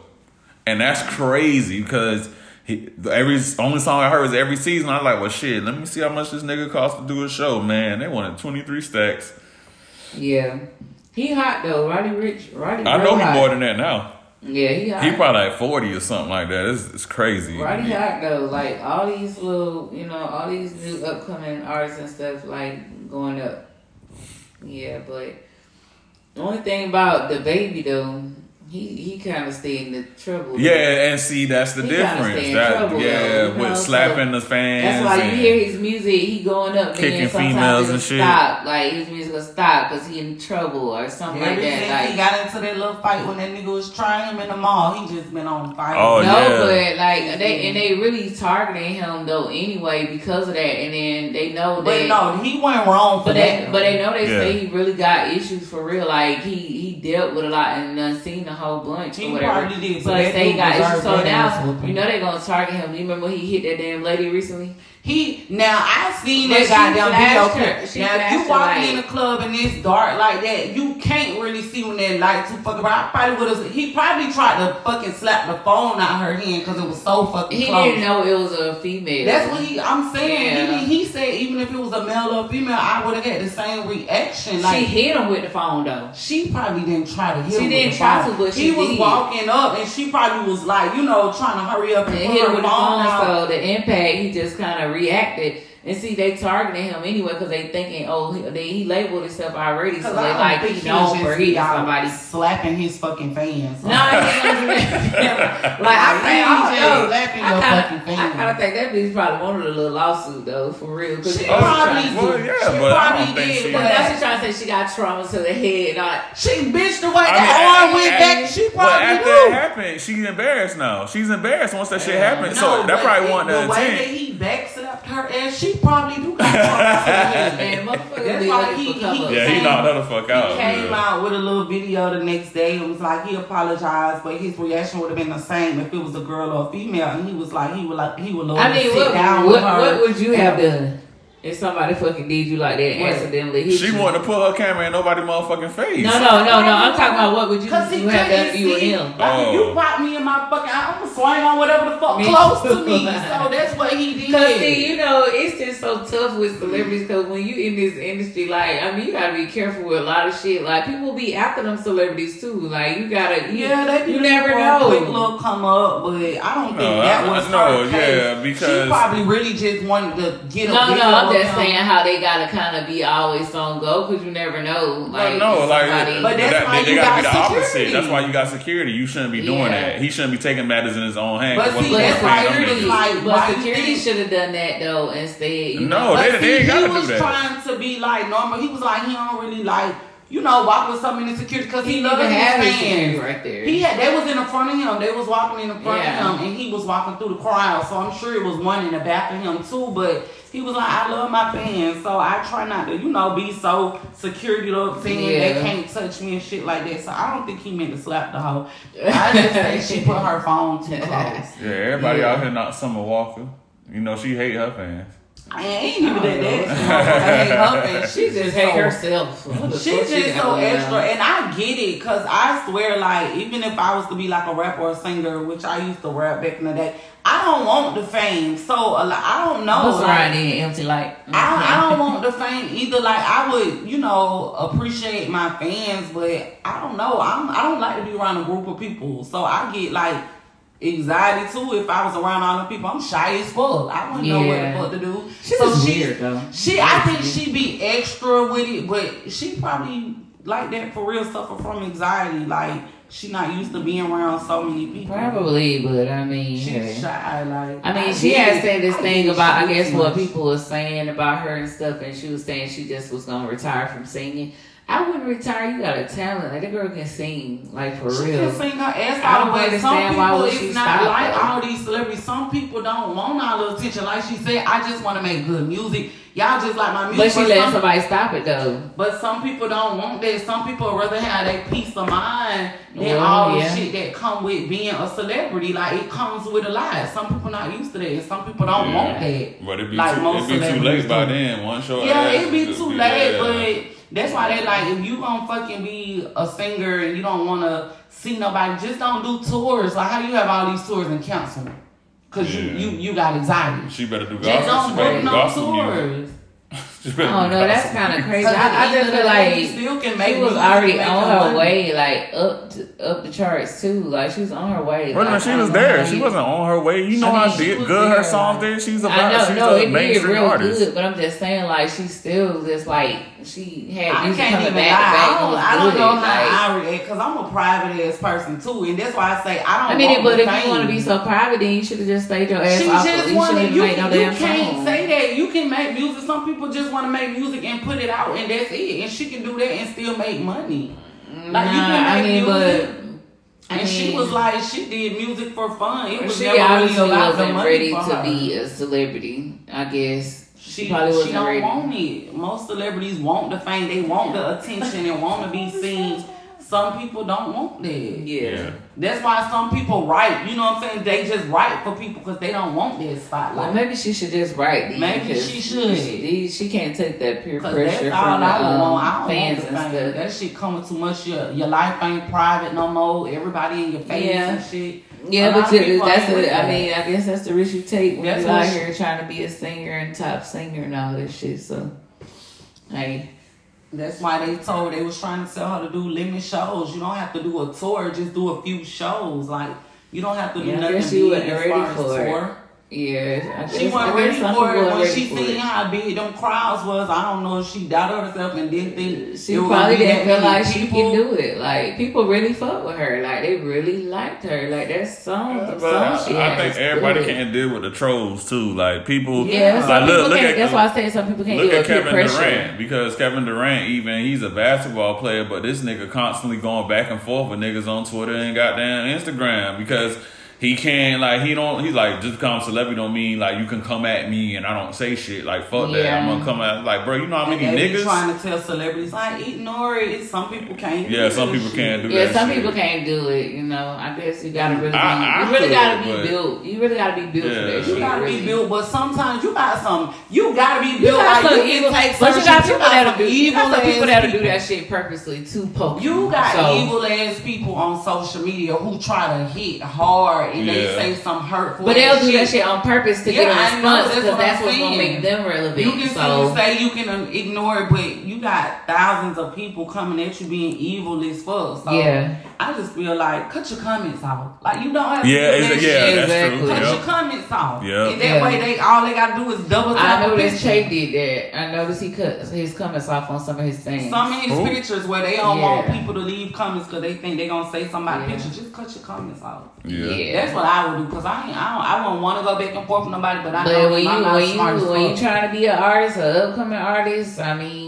and that's crazy because he every only song I heard was every season. I was like, well, shit, let me see how much this nigga cost to do a show. Man, they wanted twenty three stacks. Yeah, he hot though. Roddy Ricch, Roddy. I know he more than that now. Yeah, he hot. He probably like forty or something like that. It's, it's crazy. Roddy hot though. Like all these little, you know, all these new upcoming artists and stuff, like going up. Yeah, but the only thing about DaBaby though, he he kind of stayed in the trouble. Yeah, and see that's the He difference. stay in That trouble, yeah, though, you know, with so slapping the fans. That's why you hear his music. He going up, Kicking then sometimes females and shit. stop. Like his music will stop because he in trouble or something Ever like since that. he got into that little fight when that nigga was trying him in the mall, he just been on fire. Oh, no, yeah. but like they and they really targeting him though anyway because of that, and then they know but that. no, he went wrong for But they, that. but they know they Yeah. say he really got issues for real. Like he he dealt with a lot and seen a whole bunch He or whatever. did, So but they say he got issues. So now you know they're gonna target him. You remember when he hit that damn lady recently? He now I seen But that she goddamn video clip. Now if you walking in the club and it's dark like that, you can't really see when that light too fucking bright. I probably would have. He probably tried to fucking slap the phone out her hand because it was so fucking He close. didn't know it was a female. That's what he. I'm saying. Yeah. He, he said even if it was a male or female, I would have had the same reaction. she hit him with the phone though. she probably didn't try to hit him. She him. didn't try to, but he she was walking up, and she probably was like, you know, trying to hurry up and, and hit her him with the phone phone. So the impact, he just kind of reacted. And see, they targeting him anyway because they thinking, oh, he, they, he labeled himself already, so Cause they I don't like he he known was for just hitting somebody. slapping his fucking fans. No, he ain't gonna do that. like I He think, I just don't know. slapping I your kinda- fucking I kind fans. of think that bitch probably wanted a little lawsuit though, for real. Cause She she always probably trying to- Well, did. yeah, She but probably did, she- But but now trying to say she got trauma to the head. Not She bitched the way I that mean, arm at- went back. She Well, probably after knew. it happened, she's embarrassed now. She's embarrassed once that shit happened. No, so that probably it- wasn't the the way that intent. he backslapped her ass. She probably do got trauma to the head. and motherfuckers That's why looking he- he- Yeah, he knocked her the fuck out. He came yeah. out with a little video the next day and was like he apologized, but his reaction would have been the same if it was a girl or a female. And he was like he would like he would love I to mean, sit what, down what, with her. what would you have done if somebody fucking did you like that and What? accidentally hit She you? wanted to put her camera in nobody's motherfucking face. No, no, no, no. I'm talking about what would you, Cause you have done if you were him? Like, if you Oh. pop me in my fucking, I'm gonna swing on whatever the fuck Me close too. to me. So that's what he did. Cause see, you know, it's just so tough with celebrities. Cause when you in this industry, like, I mean, you gotta be careful with a lot of shit. Like, people be after them celebrities too. Like, you gotta, you, yeah, they you never for a know. Quick little come up, but I don't think No, that was no, her yeah, case. because- she probably really just wanted to get a No, video no, I'm just him. saying how they gotta kind of be always on go because you never know. Like, no, like somebody- But that's that, why they, they you gotta be the got opposite. security. That's why you got security. You shouldn't be doing Yeah. that. He shouldn't be taking matters in his own hands. But see, the that's why security, like, but why security should have done that though instead. You No, know? they- But they see, ain't gotta he was trying to be like normal. He was like he don't really like you know walk with some insecurity because he, He loved his had his fans. right there. He had they was in the front of him. They was walking in the front Yeah. of him, and he was walking through the crowd. So I'm sure it was one in the back of him too. But he was like, I love my fans, so I try not to, you know, be so security up saying Yeah. they can't touch me and shit like that. So I don't think he meant to slap the hoe. I just think she put her phone too close. Yeah, everybody Yeah. out here not Summer Walker. You know she hate her fans. I ain't even that that. She her fans. She just hate herself. What She just got so extra, on? and I get it, cause I swear, like, even if I was to be like a rapper or a singer, which I used to rap back in the day, I don't want the fame. So a lot, I don't know. What's like, around there empty like? I, I don't want the fame either. Like I would, you know, appreciate my fans, but I don't know. I'm I don't like to be around a group of people, so I get like anxiety too. If I was around all the people, I'm shy as fuck. I wouldn't know what the fuck to do. She's so just she- weird though. she, I think she'd be extra with it, but she probably like that for real. Suffer from anxiety, like she not used to being around so many people. Probably, but I mean, She's hey. shy. Like I mean, I she get had it. said this I thing about, I guess, what much. people were saying about her and stuff, and she was saying she just was gonna retire from singing. I wouldn't retire. You got a talent. Like, that girl can sing, like, for She real. She can sing her ass I don't but some understand why people would it's not stop, like though. all these celebrities. Some people don't want all the attention. Like she said, I just want to make good music. Y'all just like my music. But she let some- somebody stop it though. But some people don't want that. Some people would rather have that peace of mind than Well, all yeah. the shit that come with being a celebrity. Like it comes with a lot. Some people not used to that. and Some people don't Yeah. want that. But it be Like too, most it be too celebrities late by then. One show. Yeah, ass it be too be- late, yeah. but that's why they like if you gonna fucking be a singer and you don't wanna see nobody, just don't do tours. Like how do you have all these tours and cancel them? Cause Yeah. you, you you got anxiety. She better do Just gospel. don't She better oh, book no gospel tours. She better I don't do know. That's kind of crazy. I, I at the just feel of the day, you like still can make she was already make on her money. way, like up to, up the charts too. Like she was on her way. Wait a Like, minute, she was there. how She wasn't on her way. You know I mean, how she did was good her there, songs like- did. She's a I know, she's no, a it did mainstream real artist. good, but I'm just saying, like, she still just like she had I music can't coming even back lie. back. I don't, I don't know like- I react because I'm a private ass person too, and that's why I say I don't. I mean, but if you want to be so private, then you should have just stayed your ass She off. just you want to. shouldn't You, no you can't song. say that. You can make music. Some people just want to make music and put it out, and that's it. And she can do that and still make money. Like you Nah, can I make mean, music. but I and she was like, she did music for fun. It was she never really about the money ready to her. be a celebrity. I guess She, probably she wasn't don't ready. want it. Most celebrities want the fame. They want the attention and want to be seen. Some people don't want that. Yeah. That's why some people write. You know what I'm saying? They just write for people because they don't want that Well, spotlight. maybe she should just write. Maybe she should. She, she can't take that peer pressure that's all from the I would um, want. I don't fans want the and stuff. That shit coming too much. Your your life ain't private no more. Everybody in your face Yeah. and shit. Yeah, but you, that's a, I mean, I guess that's the risk you take when That's you're what out here trying to be a singer and top singer and all this shit. So, hey, That's why they told they was trying to tell her to do limited shows. You don't have to do a tour, just do a few shows. Like you don't have to do Yeah, nothing she wasn't ready for tour. Yeah, She wasn't guess ready for it when she for seen it. how big them crowds was. I don't know if she doubted herself and didn't think uh, She probably didn't that feel many like she people. can do it. Like people really fuck with her. Like they really liked her. Like that song, the But song she I, I think everybody good. can't deal with the trolls too. Like people, Yeah, Like, some like people look, look at that's why I say some people can't Look deal at with peer Kevin pressure. Durant because Kevin Durant even he's a basketball player, but this nigga constantly going back and forth with niggas on Twitter and goddamn Instagram because he can't like he don't he's like just become a celebrity don't mean like you can come at me and I don't say shit like fuck that I'm gonna come at like bro you know how many they be niggas trying to tell celebrities like ignore it. Some people can't. yeah do some people shit. can't do it. Yeah, that some shit. people can't do it. You know, I guess you gotta really, be, I- I you really could, gotta be but- built. You really gotta be built Yeah. for that You shit. You gotta really. be built, but sometimes you got some. You gotta be You built. got like some you evil, can take but you certain got shit. people that'll some do. You got some people that'll do that shit purposely to poke. You got so, evil ass people on social media who try to hit hard and Yeah. they say some hurtful. but they'll ass do that shit on purpose to Yeah, get a I know, response that's because what that's I'm what's gonna make them relevant. You can so say you can um, ignore it, but you got thousands of people coming at you being evil as fuck. So Yeah. I just feel like cut your comments off. Like you don't have to yeah do it's, yeah shit. that's Exactly. true Cut your comments off. Yeah. And that Yeah. way they all they gotta do is double I tap a noticed. Che did that. I noticed he cut his comments off on some of his things. Some of his Who? pictures where they don't Yeah. want people to leave comments because they think they gonna say something about Yeah. picture. Just cut your comments off. yeah. Yeah. That's what I would do because I ain't, I don't, I wouldn't want to go back and forth with nobody, but I But know when you I'm when you when you fuck. trying to be an artist, an upcoming artist, I mean,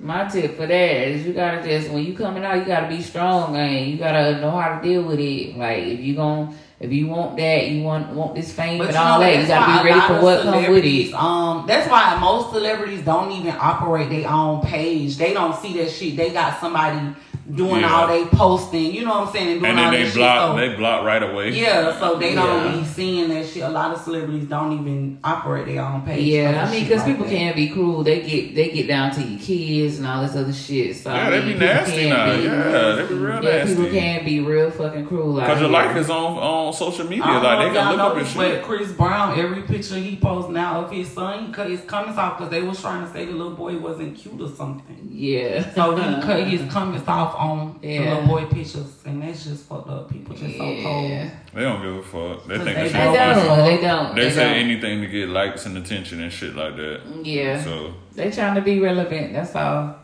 my tip for that is you gotta just when you coming out, you gotta be strong and you gotta know how to deal with it. Like if you gon' if you want that, you want want this fame But and all know, that, you gotta be ready for what come with it. Um, that's why most celebrities don't even operate their own page. They don't see that shit. They got somebody doing Yeah. all they posting. You know what I'm saying? And doing and all then that they block shit. So, they block right away yeah, so they Yeah. don't be seeing that shit. A lot of celebrities don't even operate their own page. for Yeah, I mean, because like people that. can be cruel. They get they get down to your kids and all this other shit. So yeah I they mean, be people nasty now be- yeah they be real Yeah, nasty people can be real fucking cruel. out because your life is on on social media like they if can y'all look up and shit but Chris Brown, every picture he posts now of his son, he cut his comments off because they was trying to say the little boy wasn't cute or something. Yeah. So he cut his comments off on the Yeah. little boy pictures, and that's just fucked up. People just so cold. They don't give a fuck they think They that shit They don't. funny. don't. They don't. They say don't. anything to get likes and attention and shit like that. Yeah. So They trying to be relevant. That's all.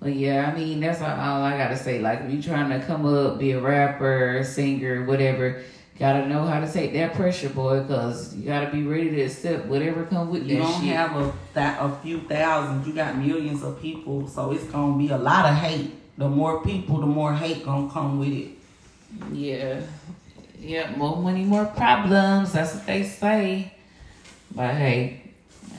But yeah, I mean that's all, all I gotta say. Like if you trying to come up, be a rapper, singer, whatever, gotta know how to take that pressure, boy. Cause you gotta be ready to accept whatever come with You You don't shit. have a that a few thousand. You got millions of people, so it's gonna be a lot of hate. The more people, the more hate gonna come with it. Yeah. Yeah, more money, more problems. That's what they say. But hey,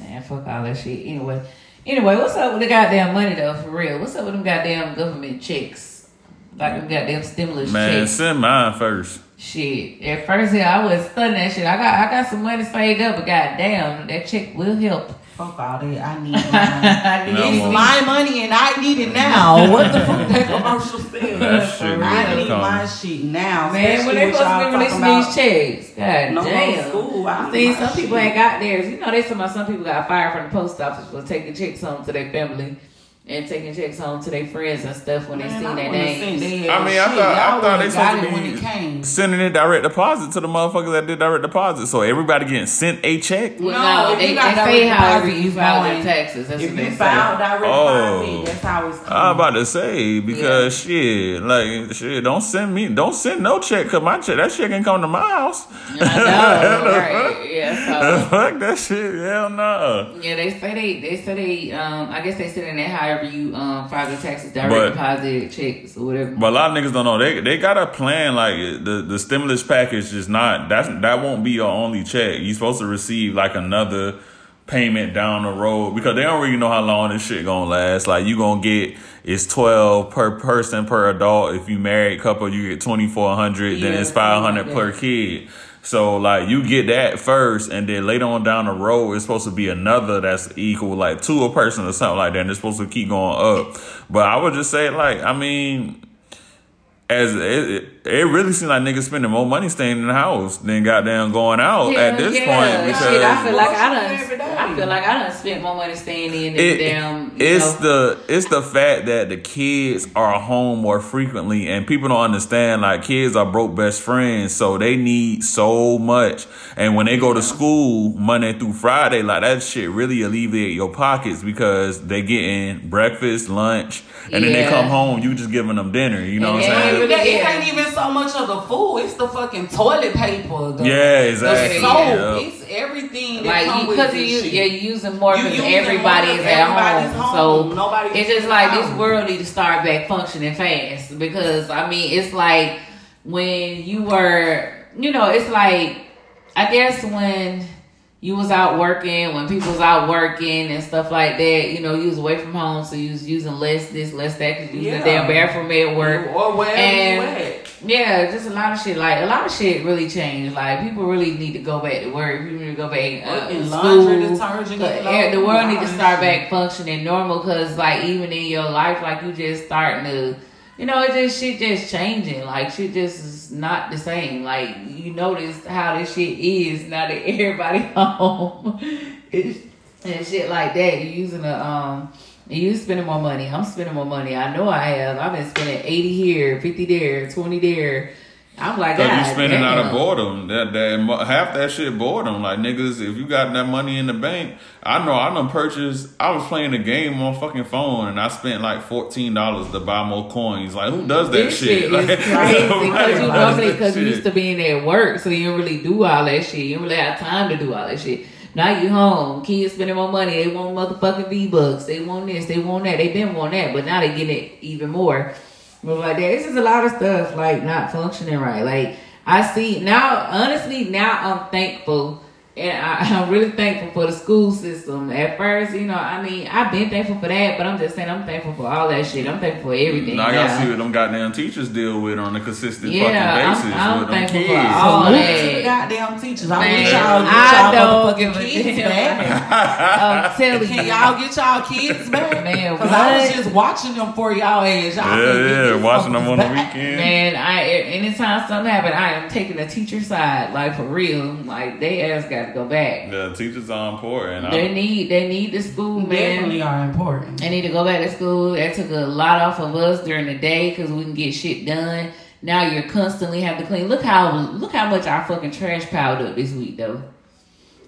Man, fuck all that shit. Anyway, anyway, what's up with the goddamn money though? For real, what's up with them goddamn government checks? Like them goddamn stimulus Man, checks. send mine first. Shit. At first, yeah, I was studying that shit. I got, I got some money saved up, but goddamn, that check will help. Fuck all that. I need mine. I need No It's my money and I need it now. What the fuck that commercial said? That shit I really need come. my shit now. Man, when they especially supposed to be releasing these checks, god No more damn. school. I I need see my some people shit. ain't got theirs. You know, they talking about some people got fired from the post office for taking checks home to their family and taking checks home to their friends and stuff when they Man, see I their wanna names. their I mean, I shit. thought I Y'all thought they would've supposed it to when be it came. sending it direct deposit to the motherfuckers that did direct deposit. So everybody getting sent a check. Well, No, no, if they, you got they say direct however you file your taxes. That's If what you file say. direct Oh. deposit, that's how it's I'm about to say because shit, like shit, don't send me, don't send no check, cause my check, that check can come to my house. I know, right? Yeah, so. Fuck that shit, hell no. Yeah, they say they they say they um I guess they said in that however you um file your taxes direct But- deposit checks or whatever. But a lot of niggas don't know they they got a plan like the the stimulus package is not that's that won't be your only check. You're supposed to receive like another payment down the road because they don't really know how long this shit gonna last. Like you gonna get it's twelve per person per adult. If you married couple, you get twenty four hundred. Then it's five hundred something per kid. So like you get that first, and then later on down the road, it's supposed to be another that's equal, like to a person or something like that. And it's supposed to keep going up. But I would just say, like, I mean, as it, it, it really seems like niggas spending more money staying in the house than goddamn going out at this yeah. point because Shit, I feel like I Bullshit every done. I feel like I done spent more money staying in than it, damn. You it's know. the it's the fact that the kids are home more frequently and people don't understand like kids are broke best friends so they need so much and when they go to school monday through friday like that shit really alleviate your pockets because they getting breakfast lunch and then they come home you just giving them dinner you know And what i'm they saying ain't It, really- it yeah. Ain't even so much of the food; it's the fucking toilet paper. The, Yeah, exactly. The soap, Yeah. it's everything. That like come you, because you, shit. yeah, you using more You because everybody more is 'cause at home. home. So nobody. it's just like the this world need to start back functioning fast because I mean it's like when you were, you know, it's like I guess when you was out working, when people was out working and stuff like that, you know, you was away from home, so you was using less this, less that, cause you was in the Yeah. damn bathroom at work. or wherever And-. Yeah, just a lot of shit. Like a lot of shit really changed. Like people really need to go back to work. People need to go back uh, laundry school. detergent, yeah, the world need to start back functioning normal. Cause like even in your life, like you just starting to, you know, it just shit just changing. Like shit just is not the same. Like you notice how this shit is now that everybody home. And shit like that. You're using a um. You spending more money. I'm spending more money. I know I have. I've been spending eighty here, fifty there, twenty there. I'm like, Cause you God spending out of boredom. That that half that shit boredom. Like niggas, if you got that money in the bank, I know I done purchased. I was playing a game on fucking phone and I spent like fourteen dollars to buy more coins. Like who does that This shit, Like, crazy because you normally because you used to being at work, so you didn't really do all that shit. You don't really have time to do all that shit. Now you home, kids spending more money. They want motherfucking V bucks. They want this. They want that. They been want that, but now they getting it even more. But like that, it's just a lot of stuff like not functioning right. Like I see now, honestly, now I'm thankful. And I, I'm really thankful for the school system. At first, you know, I mean, I've been thankful for that, but I'm just saying I'm thankful for all that shit. I'm thankful for everything. Now y'all now. see what them goddamn teachers deal with on a consistent Yeah, fucking basis I'm with them thankful for kids. all Salute that. the goddamn teachers. I Man, wish y'all get y'all don't motherfucking give a kids damn. back. I'm telling Can you. y'all get y'all kids back? Man, Because I was just watching them for y'all ass. Y'all Yeah, couldn't yeah, watching them fuckers on the weekend. Man, I anytime something happen, I am taking the teacher side, like for real. Like they ass got to go back. The teachers are important. They I, need they need the school man. Definitely are important. They need to go back to school. That took a lot off of us during the day because we can get shit done. Now you're constantly have to clean. Look how look how much our fucking trash piled up this week though.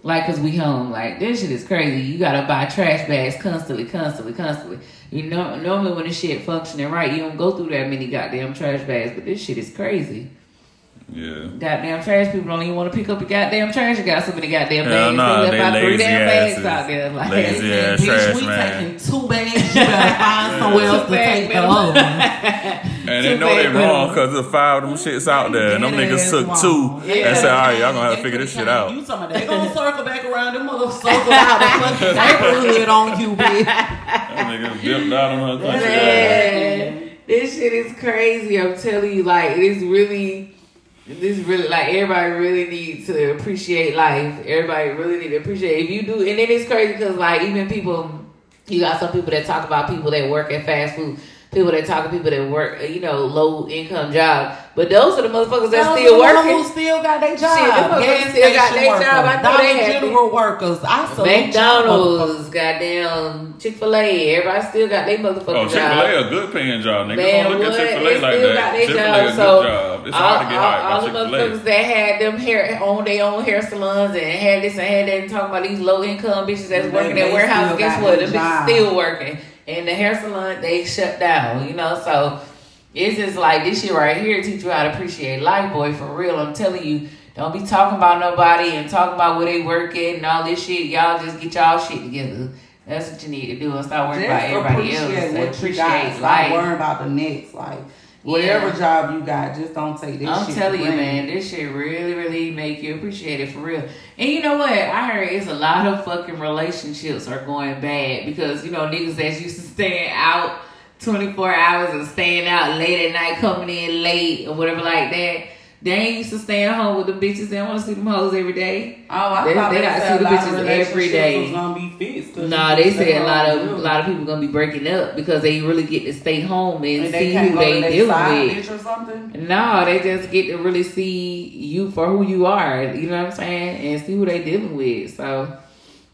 Like, cause we home. Like this shit is crazy. You gotta buy trash bags constantly, constantly, constantly. You know, normally when the shit functioning right, you don't go through that many goddamn trash bags. But this shit is crazy. Yeah. Goddamn trash people don't even want to pick up your goddamn trash. You got so many goddamn bags. nah, they they left out three lazy damn bags out there. Like, Lazy ass Bitch, trash we man. taking two bags. You better find somewhere else to take the bags, other one. And they know they wrong because there's five of them shits out there. And them niggas took wrong. two Yeah. and said, all right, y'all gonna have to figure this shit out. You talking about they gonna circle back around them mother circle out the fucking neighborhood on you, bitch. Them niggas dipped out on her country. Man, this shit is crazy. I'm telling you, like it is really, this really like everybody really needs to appreciate life. Everybody really need to appreciate if you do, and then it's crazy because like even people, you got some people that talk about people that work at fast food. People that talk to people that work, uh, you know, low income jobs, but those are the motherfuckers that Those still the ones working. Who still got their job? Shit, them motherfuckers Gas still got their workers, job. I know they had General workers. I salute y'all motherfuckers. McDonald's, goddamn Chick Fil A, everybody still got their motherfucking Oh, job. Chick Fil A a good paying job. Niggas Man, don't look what? at Chick Fil A like still got that. their Chick Fil A job, a good so job. It's all, hard to get all, hired all by the Chick motherfuckers that had them hair on their own hair salons and had this and had that and talking about these low income bitches that's They- working at warehouse. Guess what? their Them bitches still working. And the hair salon they shut down. You know, so it's just like this shit right here teach you how to appreciate life, boy. For real, I'm telling you. Don't be talking about nobody and talking about where they working and all this shit. Y'all just get y'all shit together. That's what you need to do and stop worrying about Just everybody else. appreciate and what you got. Stop life. worrying about the next. Like whatever Yeah. job you got, just don't take this I'm telling you, man, this shit really, really make you appreciate it for real. And you know what? I heard it's a lot of fucking relationships are going bad because you know niggas that used to staying out 24 hours and staying out late at night, coming in late or whatever like that. They ain't used to staying home with the bitches. They don't want to see them hoes every day. Oh, I They- thought they they, gotta see the bitches every day. relationships day. Was gonna be fixed. 'cause Nah, they just said a lot home of oh, a with lot of people gonna be breaking up because they really get to stay home and, and see they who go they their dealing side with. bitch or something. No, they just get to really see you for who you are. You know what I'm saying, and see who they dealing with. So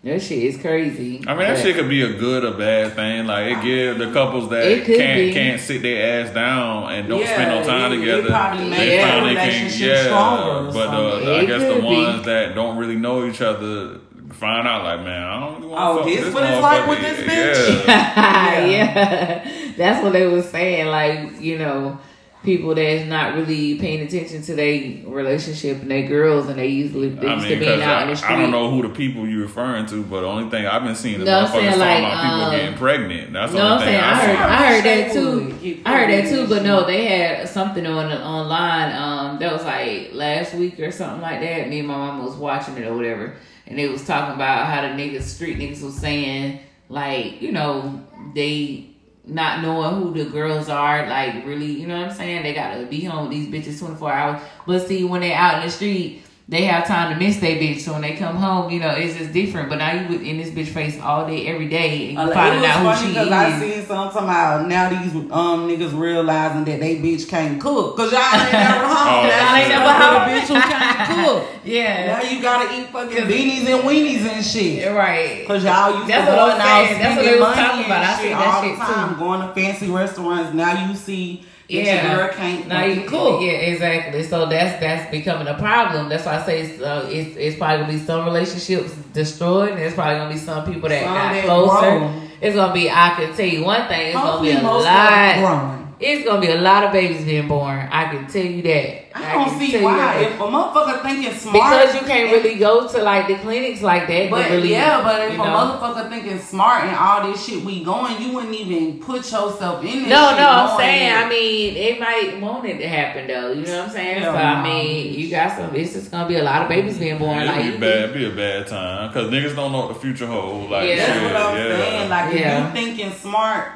that shit is crazy. I mean, that shit could be a good or bad thing. Like it give the couples that can't be. can't sit their ass down and don't Yeah, spend no time it- it together. probably they the finally can, relationship yeah. stronger But uh. I guess the could be. ones that don't really know each other find out like, man, I don't really want to Oh, fuck this this what it's like with this bitch? Yeah. yeah. that's what they was saying. Like you know, people that's not really paying attention to their relationship and their girls, and they usually they I used mean, to being 'cause out I, in the street. I don't know who the people you're referring to, but the only thing I've been seeing is No, motherfuckers saying, talking like, about people um, getting pregnant. That's the No, I'm only thing saying I I heard see. I heard that too. I heard that too, but no, they had something on online. Um, that was like last week or something like that. Me and my mom was watching it or whatever, and they was talking about how the niggas, street niggas, was saying like, you know, they not knowing who the girls are, like really, you know what I'm saying? They gotta be home with these bitches 24 hours. But see, when they out in the street, they have time to miss their bitch. So when they come home, you know, it's just different. But now you in this bitch face all day, every day, and you Uh, finding it was out funny who she because I seen something about now these um niggas realizing that they bitch can't cook. Cause y'all ain't never home. Oh, Now Y'all ain't never stuck home. a bitch who can't cook. Yeah. Now you gotta eat fucking beanies and weenies and shit. Right. Cause y'all used That's to what go I'm and all saying. That's what spending money talking and. I shit that all shit the time, too. Going to fancy restaurants. Now you see that your Yeah. girl can't Now you fucking cook. Yeah, exactly. So that's that's becoming a problem. That's why I say it's, uh, it's, it's probably gonna be some relationships destroyed. And there's probably gonna be some people that Some got that closer. grow. It's gonna be. I can tell you one thing. It's gonna be a most lot. growing. It's gonna be a lot of babies being born. I can tell you that. I don't see you why. that. If a motherfucker thinking smart, because you can't really go to like the clinics like that. to But really, yeah, but if a know. motherfucker thinking smart and all this shit we going, you wouldn't even put yourself in this No, shit no, I'm saying, that- I mean, it might want it to happen though. You know what I'm saying? Hell so I mean, you got some. It's just gonna be a lot of babies being born. It'd like be bad. It'd be a bad time because niggas don't know what the future holds. Like, Yeah. shit, That's what I'm yeah. saying. Like Yeah. if you thinking smart,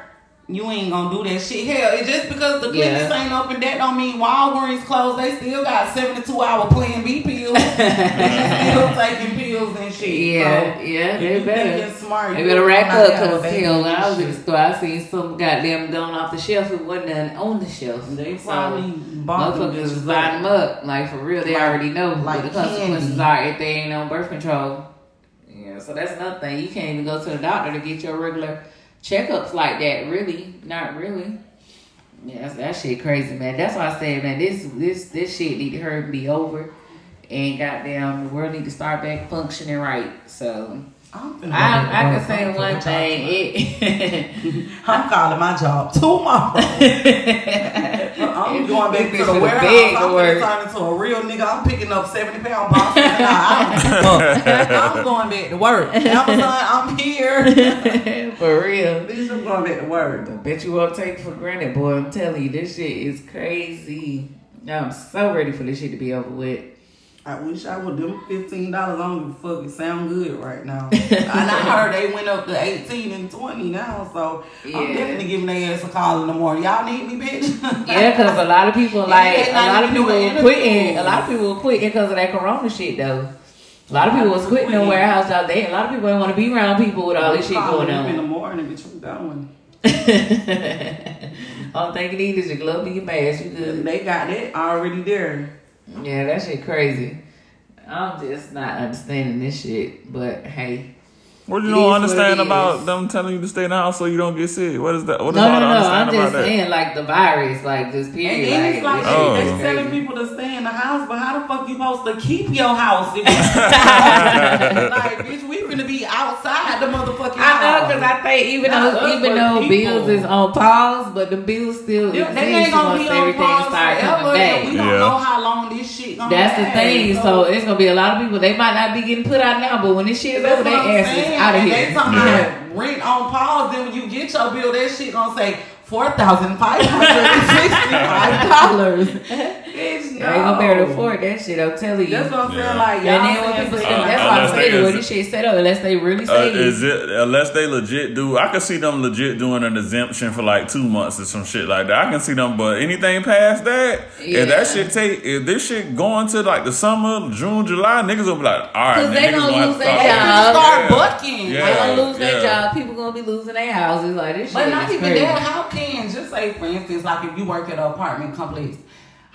you ain't gonna do that shit. Hell, it's just because the clinics Yeah. ain't open, that don't mean Walgreens closed. They still got 72 hour Plan B pills. they still taking pills and shit. Yeah, So, yeah, they better. smart, They better rack up a because hell, when I was in the store, I seen some goddamn going off the shelf. It wasn't none on the shelf. They So, probably bought them Motherfuckers was buying them up. Like for real, they Like- already know like what the consequences candy. are if they ain't on birth control. Yeah, so that's another thing. You can't even go to the doctor to get your regular checkups like that. Really, not really. Yeah, that shit crazy, man. That's why I said, man, this this this shit need to hurry be over, and goddamn, the world need to start back functioning right. So I I to can say I'm one thing. It, I'm calling my job tomorrow. I'm going back to This the warehouse. big to I'm work. finna turn into a real nigga. I'm picking up 70 pound boxes. I'm, I'm going back to work. Amazon, I'm here. For real. Bitch, I'm going back to work. I Bet you won't take it for granted, boy. I'm telling you, this shit is crazy. I'm so ready for this shit to be over with. I wish I would them fifteen dollars. I don't give a fuck. It sound good right now. and I heard they went up to eighteen and twenty now, so Yeah. I'm definitely giving their ass a call in the morning. Y'all need me, bitch. Yeah, because a lot of people like a lot of people were quitting. A lot of people were quitting because of that corona shit though. A lot of people was quitting the warehouse out there. A lot of people didn't want to be around people with all this shit going on. in the on. morning, bitch. I'm going. All thing you need is your glove and your mask. You good? They got that already there. Yeah, that shit crazy. I'm just not understanding this shit. But hey, What you don't understand about is. them telling you to stay in the house so you don't get sick? What is that? What is no, hard no, no. I'm about just that? saying like the virus, like just And period. then it's like this Oh. they is telling people to stay in the house, but how the fuck you supposed to keep your house? If like, bitch, we finna be outside the motherfucking I know house. because I think even Not though us, even though people. bills is on pause, but the bills still They, exist they ain't gonna once be on everything pause start forever. coming back. We don't Yeah. know how long this shit gonna That's the thing. So it's gonna be a lot of people. They might not be getting put out now, but when this shit is That's over, what their I'm ass is saying. out of And here. They talking about rent on pause. Then when you get your bill, that shit gonna say four thousand five hundred and sixty-five dollars. Bitch, They no. ain't gonna be able to afford that shit. I'm telling you. That's what I'm saying. Like y'all and then when people, some- Uh, that's why I'm saying they when is- this shit set up, unless they really Uh, say is it unless they legit do? I can see them legit doing an exemption for like two months or some shit like that. I can see them, but anything past that, Yeah. if that shit take, if this shit going to like the summer, June, July, niggas will be like, all right, 'Cause man, they gonna gonna lose their job. start Yeah. bucking. Yeah. they gonna lose their job. People gonna be losing their houses. Like this shit. But not even that. How can just say for instance, like if you work at an apartment complex,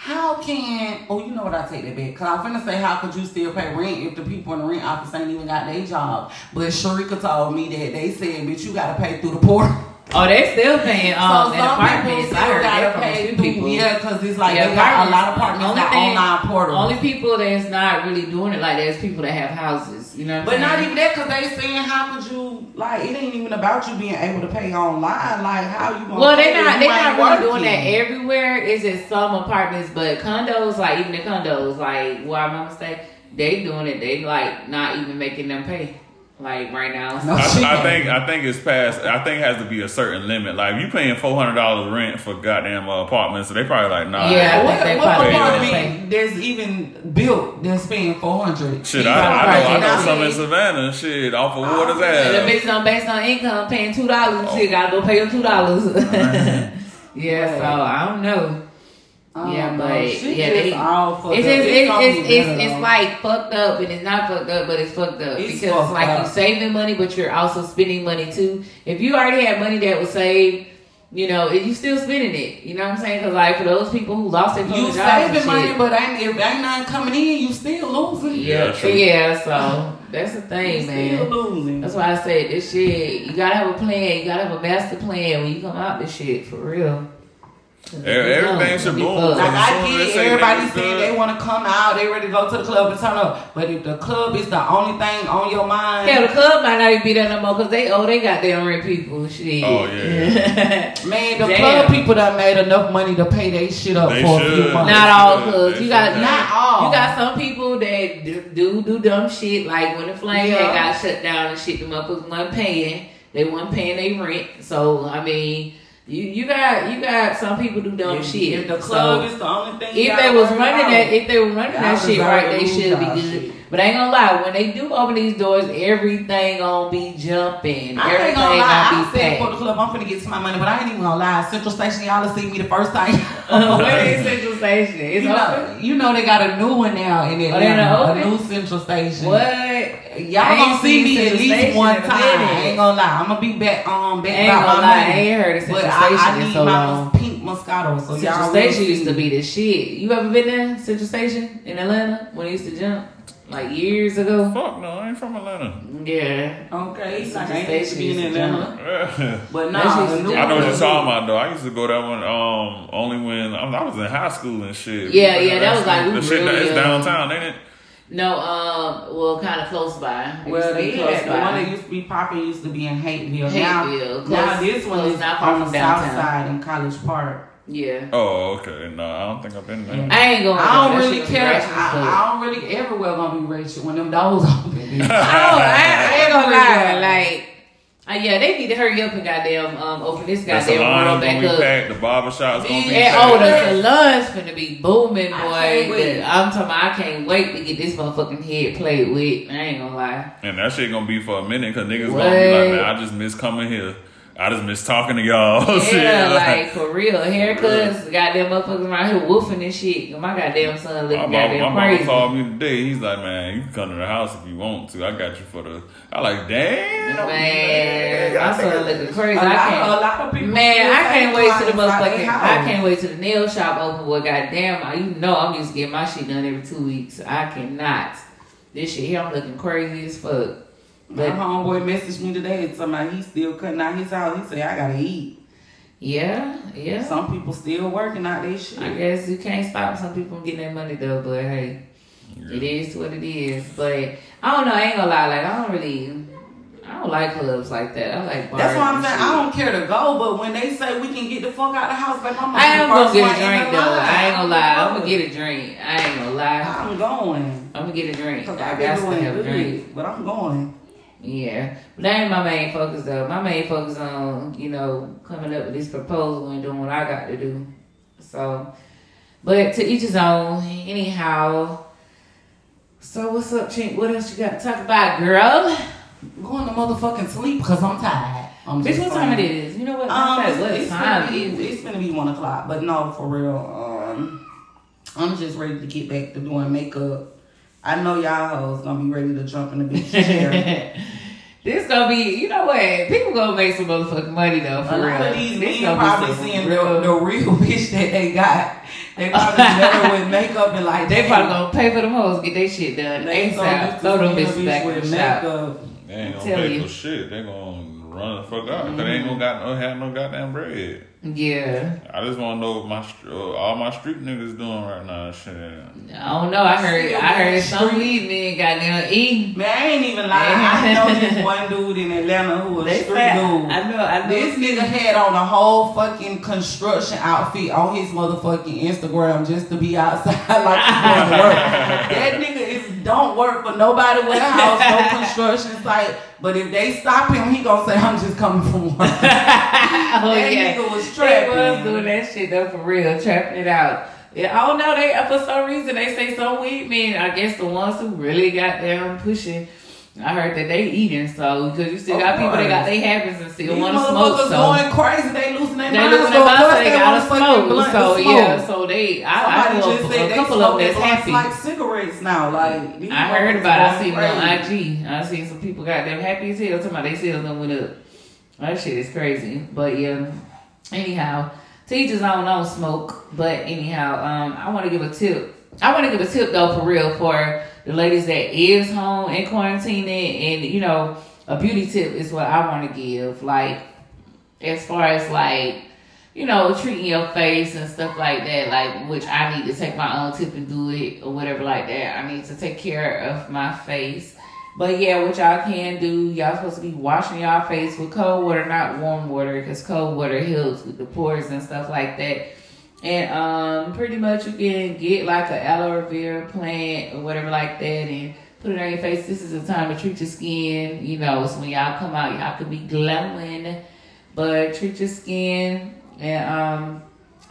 how can oh you know what I take that back? Cause I'm finna say how could you still pay rent if the people in the rent office ain't even got their job? But Sharika told me that they said, bitch, you gotta pay through the portal. Oh, they still paying um, so some people still gotta pay through. people. Yeah, cause it's like Yeah, they got a lot of apartments only got thing- online portals. Only people that's not really doing it like that is people that have houses. You know what I'm But saying? not even that, cause they saying how could you like it ain't even about you being able to pay online. Like how you gonna? Well, they're not. They're not ain't really doing that everywhere. It's in some apartments, but condos, like even the condos, like where I'm not mistake, they doing it. They like not even making them pay. Like right now. No. I, I think I think it's past. I think it has to be a certain limit. Like if you paying four hundred dollars rent for goddamn uh, apartments, so they probably like nah. Yeah. I what, think they what probably apartment that's even built that's paying four hundred? Shit, I, I know. I know some in. Savannah. Shit, off of Waters And the Ave. on based on income, paying two dollars. and Shit, gotta go pay them two dollars. yeah. So I don't know. Oh, yeah, but yeah, they- all fucked It's up. just it's it's it's, it's like fucked up and it's not fucked up, but it's fucked up It's because fucked like up. you saving money, but you're also spending money too. If you already had money that was saved, you know, if you still spending it. You know what I'm saying? Because like for those people who lost their you fucking jobs and saving money, shit, but ain't, if ain't nothing coming in, you still losing. yeah, Yeah, true. yeah. So that's the you thing, still man. losing. That's why I said this shit. You gotta have a plan. You gotta have a master plan when you come out this shit for real. 'Cause if you should be boom. Like I As get it, say everybody niggas saying they want to come out, they ready to go to the club and turn up. But if the club is the only thing on your mind, Yeah, the club might not even be there no more because they oh they got damn rent people. Shit. Oh, yeah. man, the Damn. club people that made enough money to pay their shit up They for a few months. Not all clubs. You got should. Not all. You got some people that do do, do dumb shit like when the flame Yeah. got shut down and shit. The motherfuckers weren't paying. They weren't paying their rent. So I mean, you you got you got some people who do dumb if, shit. If the club So, is the only thing, if they was running about. that, if they were running Y'all that shit right, they should be good. shit. But I ain't gonna lie, when they do open these doors, everything gonna be jumping. I everything ain't gonna lie. I gonna be said for the club, I'm finna get to my money, but I ain't even gonna lie. Central Station, y'all will see me the first time. Where is Central Station? It's you, know, open. you know they got a new one now in Oh, Atlanta. done a new Central Station. What? Y'all I gonna see me at least Station one time. I ain't gonna lie. I'm gonna be back um back ain't about gonna my lie, I ain't heard of But Central I, I Station need so my long. pink Moscato. So Central Station used to be the shit. You ever been there? Central Station in Atlanta when it used to jump like years ago. Fuck no, I ain't from Atlanta. Yeah. Okay, like Central I ain't used to be in Station used Atlanta. But That nah, shit the used new to I know what you're talking about though. I used to go that one um only when I was, I was in high school and shit. Yeah, yeah, that was like we the shit. really It's young. downtown, ain't it? No, um, well, kind of close by. It Well, used they close had the one that used to be popping used to be in Hapeville. Hapeville, now, now this one is not far on the from south side in College Park. Yeah. Oh, okay. No, I don't think I've been there. I ain't gonna. I don't really care. ratchet as fuck. I, I don't really everywhere gonna be racial when them doors open. bitch. Oh, I, I ain't gonna lie. Like, uh, yeah, they need to hurry up and goddamn um open this The goddamn salon world gonna back be up. packed. The barbershop's gonna be And packed. oh, the salon's finna be booming, boy. I can't wait. The- I'm talking. About, I can't wait to get this motherfucking head played with. I ain't gonna lie. And that shit gonna be for a minute because niggas gonna be like, man, I just miss coming here. I just miss talking to y'all. Shit, Yeah, like for real. Haircuts, goddamn motherfuckers around here woofing and shit. My goddamn son my looking mama, goddamn my mama crazy. called me today. He's like, man, you can come to the house if you want to. I got you for the. I like, damn. Man, my son looking crazy. A I can't. a lot of people. Man, I can't wait to the clients out motherfucking. their I can't wait to the nail shop open. Boy, goddamn, I- you know I'm used to getting my shit done every two weeks. I cannot. This shit here, I'm looking crazy as fuck. My homeboy messaged me today and somebody he's still cutting out his house. He said, I gotta eat. yeah, yeah. Some people still working out their shit. I guess you can't stop some people from getting their money though. But hey, it is what it is. But I don't know. I ain't gonna lie. Like I don't really. I don't like clubs like that. I like bars. That's why I'm saying shit. I don't care to go, but when they say we can get the fuck out of the house, like I'm I am gonna get a drink though. line. I ain't gonna lie. I'm gonna get a drink. I ain't gonna lie. I'm going. I'm gonna get a drink. I I've got been to doing have a drink. but I'm going. Yeah, but that ain't my main focus though. My main focus on you know coming up with this proposal and doing what I got to do. So, but to each his own. Anyhow. So what's up, Chink? What else you got to talk about, girl? I'm going to motherfucking sleep because I'm tired. I'm Bitch, what time it is? You know what? Um, it's, what it's time gonna be, is it's gonna be one o'clock, but no, for real. Um, I'm just ready to get back to doing makeup. I know y'all hoes gonna be ready to jump in the big chair. This gonna be, you know what? People gonna make some motherfucking money though, for A real. lot of these This men probably seeing real- the, the real bitch that they got. They probably better with makeup and like They probably gonna pay for them hoes, get their shit done. they so ASAP. used to Throw them seeing a bitches bitch back in with the shop. makeup. They ain't gonna Tell pay you. for shit. They gonna run the fuck out because they ain't gonna got no have no goddamn bread. Yeah. I just wanna know what my uh, all my street niggas doing right now. Shit. I don't know. I heard I heard some Street. weed men got down eating. Man, I ain't even lying. I know this one dude in Atlanta who was They street said, dude. I know, I know. This nigga had on a whole fucking construction outfit on his motherfucking Instagram just to be outside like he going to work. that nigga is don't work for nobody with a house, no construction site. But if they stop him, he gonna say, "I'm just coming from work." oh that yeah, nigga was They was trapping. doing that shit though for real, trapping it out. Yeah, I don't know. They for some reason they say some weed men. I guess the ones who really got them pushing. I heard that they eating so because you still got people that got their habits and still want to smoke. So going crazy. They losing their they losing their of mind, course so they want gotta smoke. blunt So smoke. yeah, so they I, I Somebody know just a, said a they couple of them that's happy. like cigarettes now. Like these I heard about it. I seen on. IG. I seen some people got them happy as hell. Talking about they sales done went up. That shit is crazy. But yeah, anyhow, teachers I don't know smoke. But anyhow, um, I want to give a tip. I want to give a tip though for real for the ladies that is home and quarantining, and you know, a beauty tip is what I want to give. Like as far as like you know, treating your face and stuff like that, like which I need to take my own tip and do it or whatever like that. I need to take care of my face. But yeah, what y'all can do, y'all supposed to be washing y'all face with cold water, not warm water, because cold water helps with the pores and stuff like that. And um, pretty much you can get like an aloe vera plant or whatever like that, and put it on your face. This is the time to treat your skin. You know, so when y'all come out, y'all could be glowing, but treat your skin and um,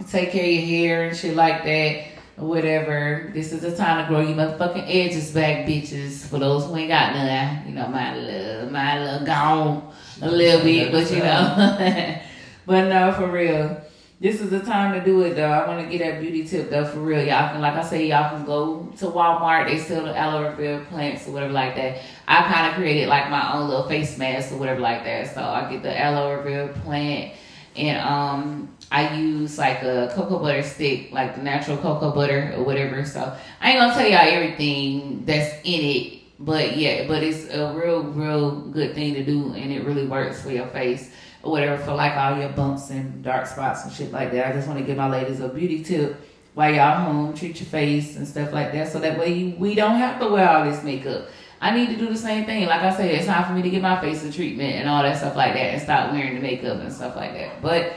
take care of your hair and shit like that or whatever. This is the time to grow your motherfucking edges back, bitches. For those who ain't got none, you know, my little, my little gone a little bit, but you know. but no, for real. This is the time to do it though. I want to get that beauty tip though for real. Y'all can, like I say, y'all can go to Walmart. They sell the aloe vera plants or whatever like that. I kind of created like my own little face mask or whatever like that. So I get the aloe vera plant and um I use like a cocoa butter stick, like the natural cocoa butter or whatever. So I ain't gonna tell y'all everything that's in it, but yeah, but it's a real, real good thing to do, and it really works for your face or whatever for like all your bumps and dark spots and shit like that. I just want to give my ladies a beauty tip while y'all home, treat your face and stuff like that, so that way you, we don't have to wear all this makeup. I need to do the same thing. Like I said, it's time for me to get my face a treatment and all that stuff like that, and stop wearing the makeup and stuff like that. But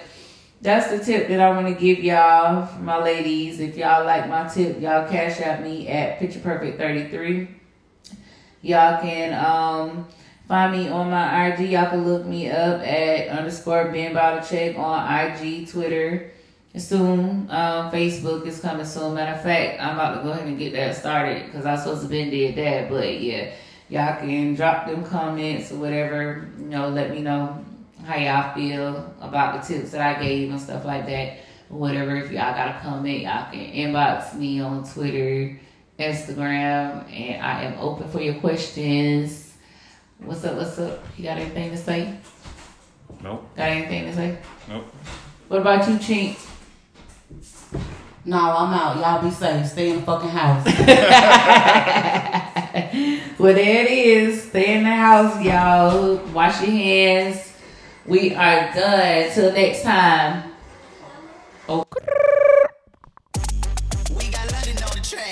that's the tip that I want to give y'all, my ladies. If y'all like my tip, y'all Cash App me at Picture Perfect 33. Y'all can um find me on my IG. Y'all can look me up at underscore Ben Check on IG, Twitter. Soon, um, Facebook is coming soon. Matter of fact, I'm about to go ahead and get that started because I supposed to been did that. But yeah, y'all can drop them comments or whatever. You know, let me know how y'all feel about the tips that I gave and stuff like that. Whatever, if y'all got a comment, y'all can inbox me on Twitter, Instagram, and I am open for your questions. What's up? What's up? You got anything to say? Nope. Got anything to say? Nope. What about you, Chink? No, I'm out. Y'all be safe. Stay in the fucking house. well, there it is. Stay in the house, y'all. Wash your hands. We are done. Till next time. Oh.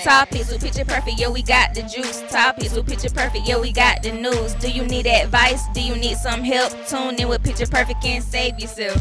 Topics with Picture Perfect, yeah, we got the juice. Topics with Picture Perfect, yeah, we got the news. Do you need advice? Do you need some help? Tune in with Picture Perfect and save yourself.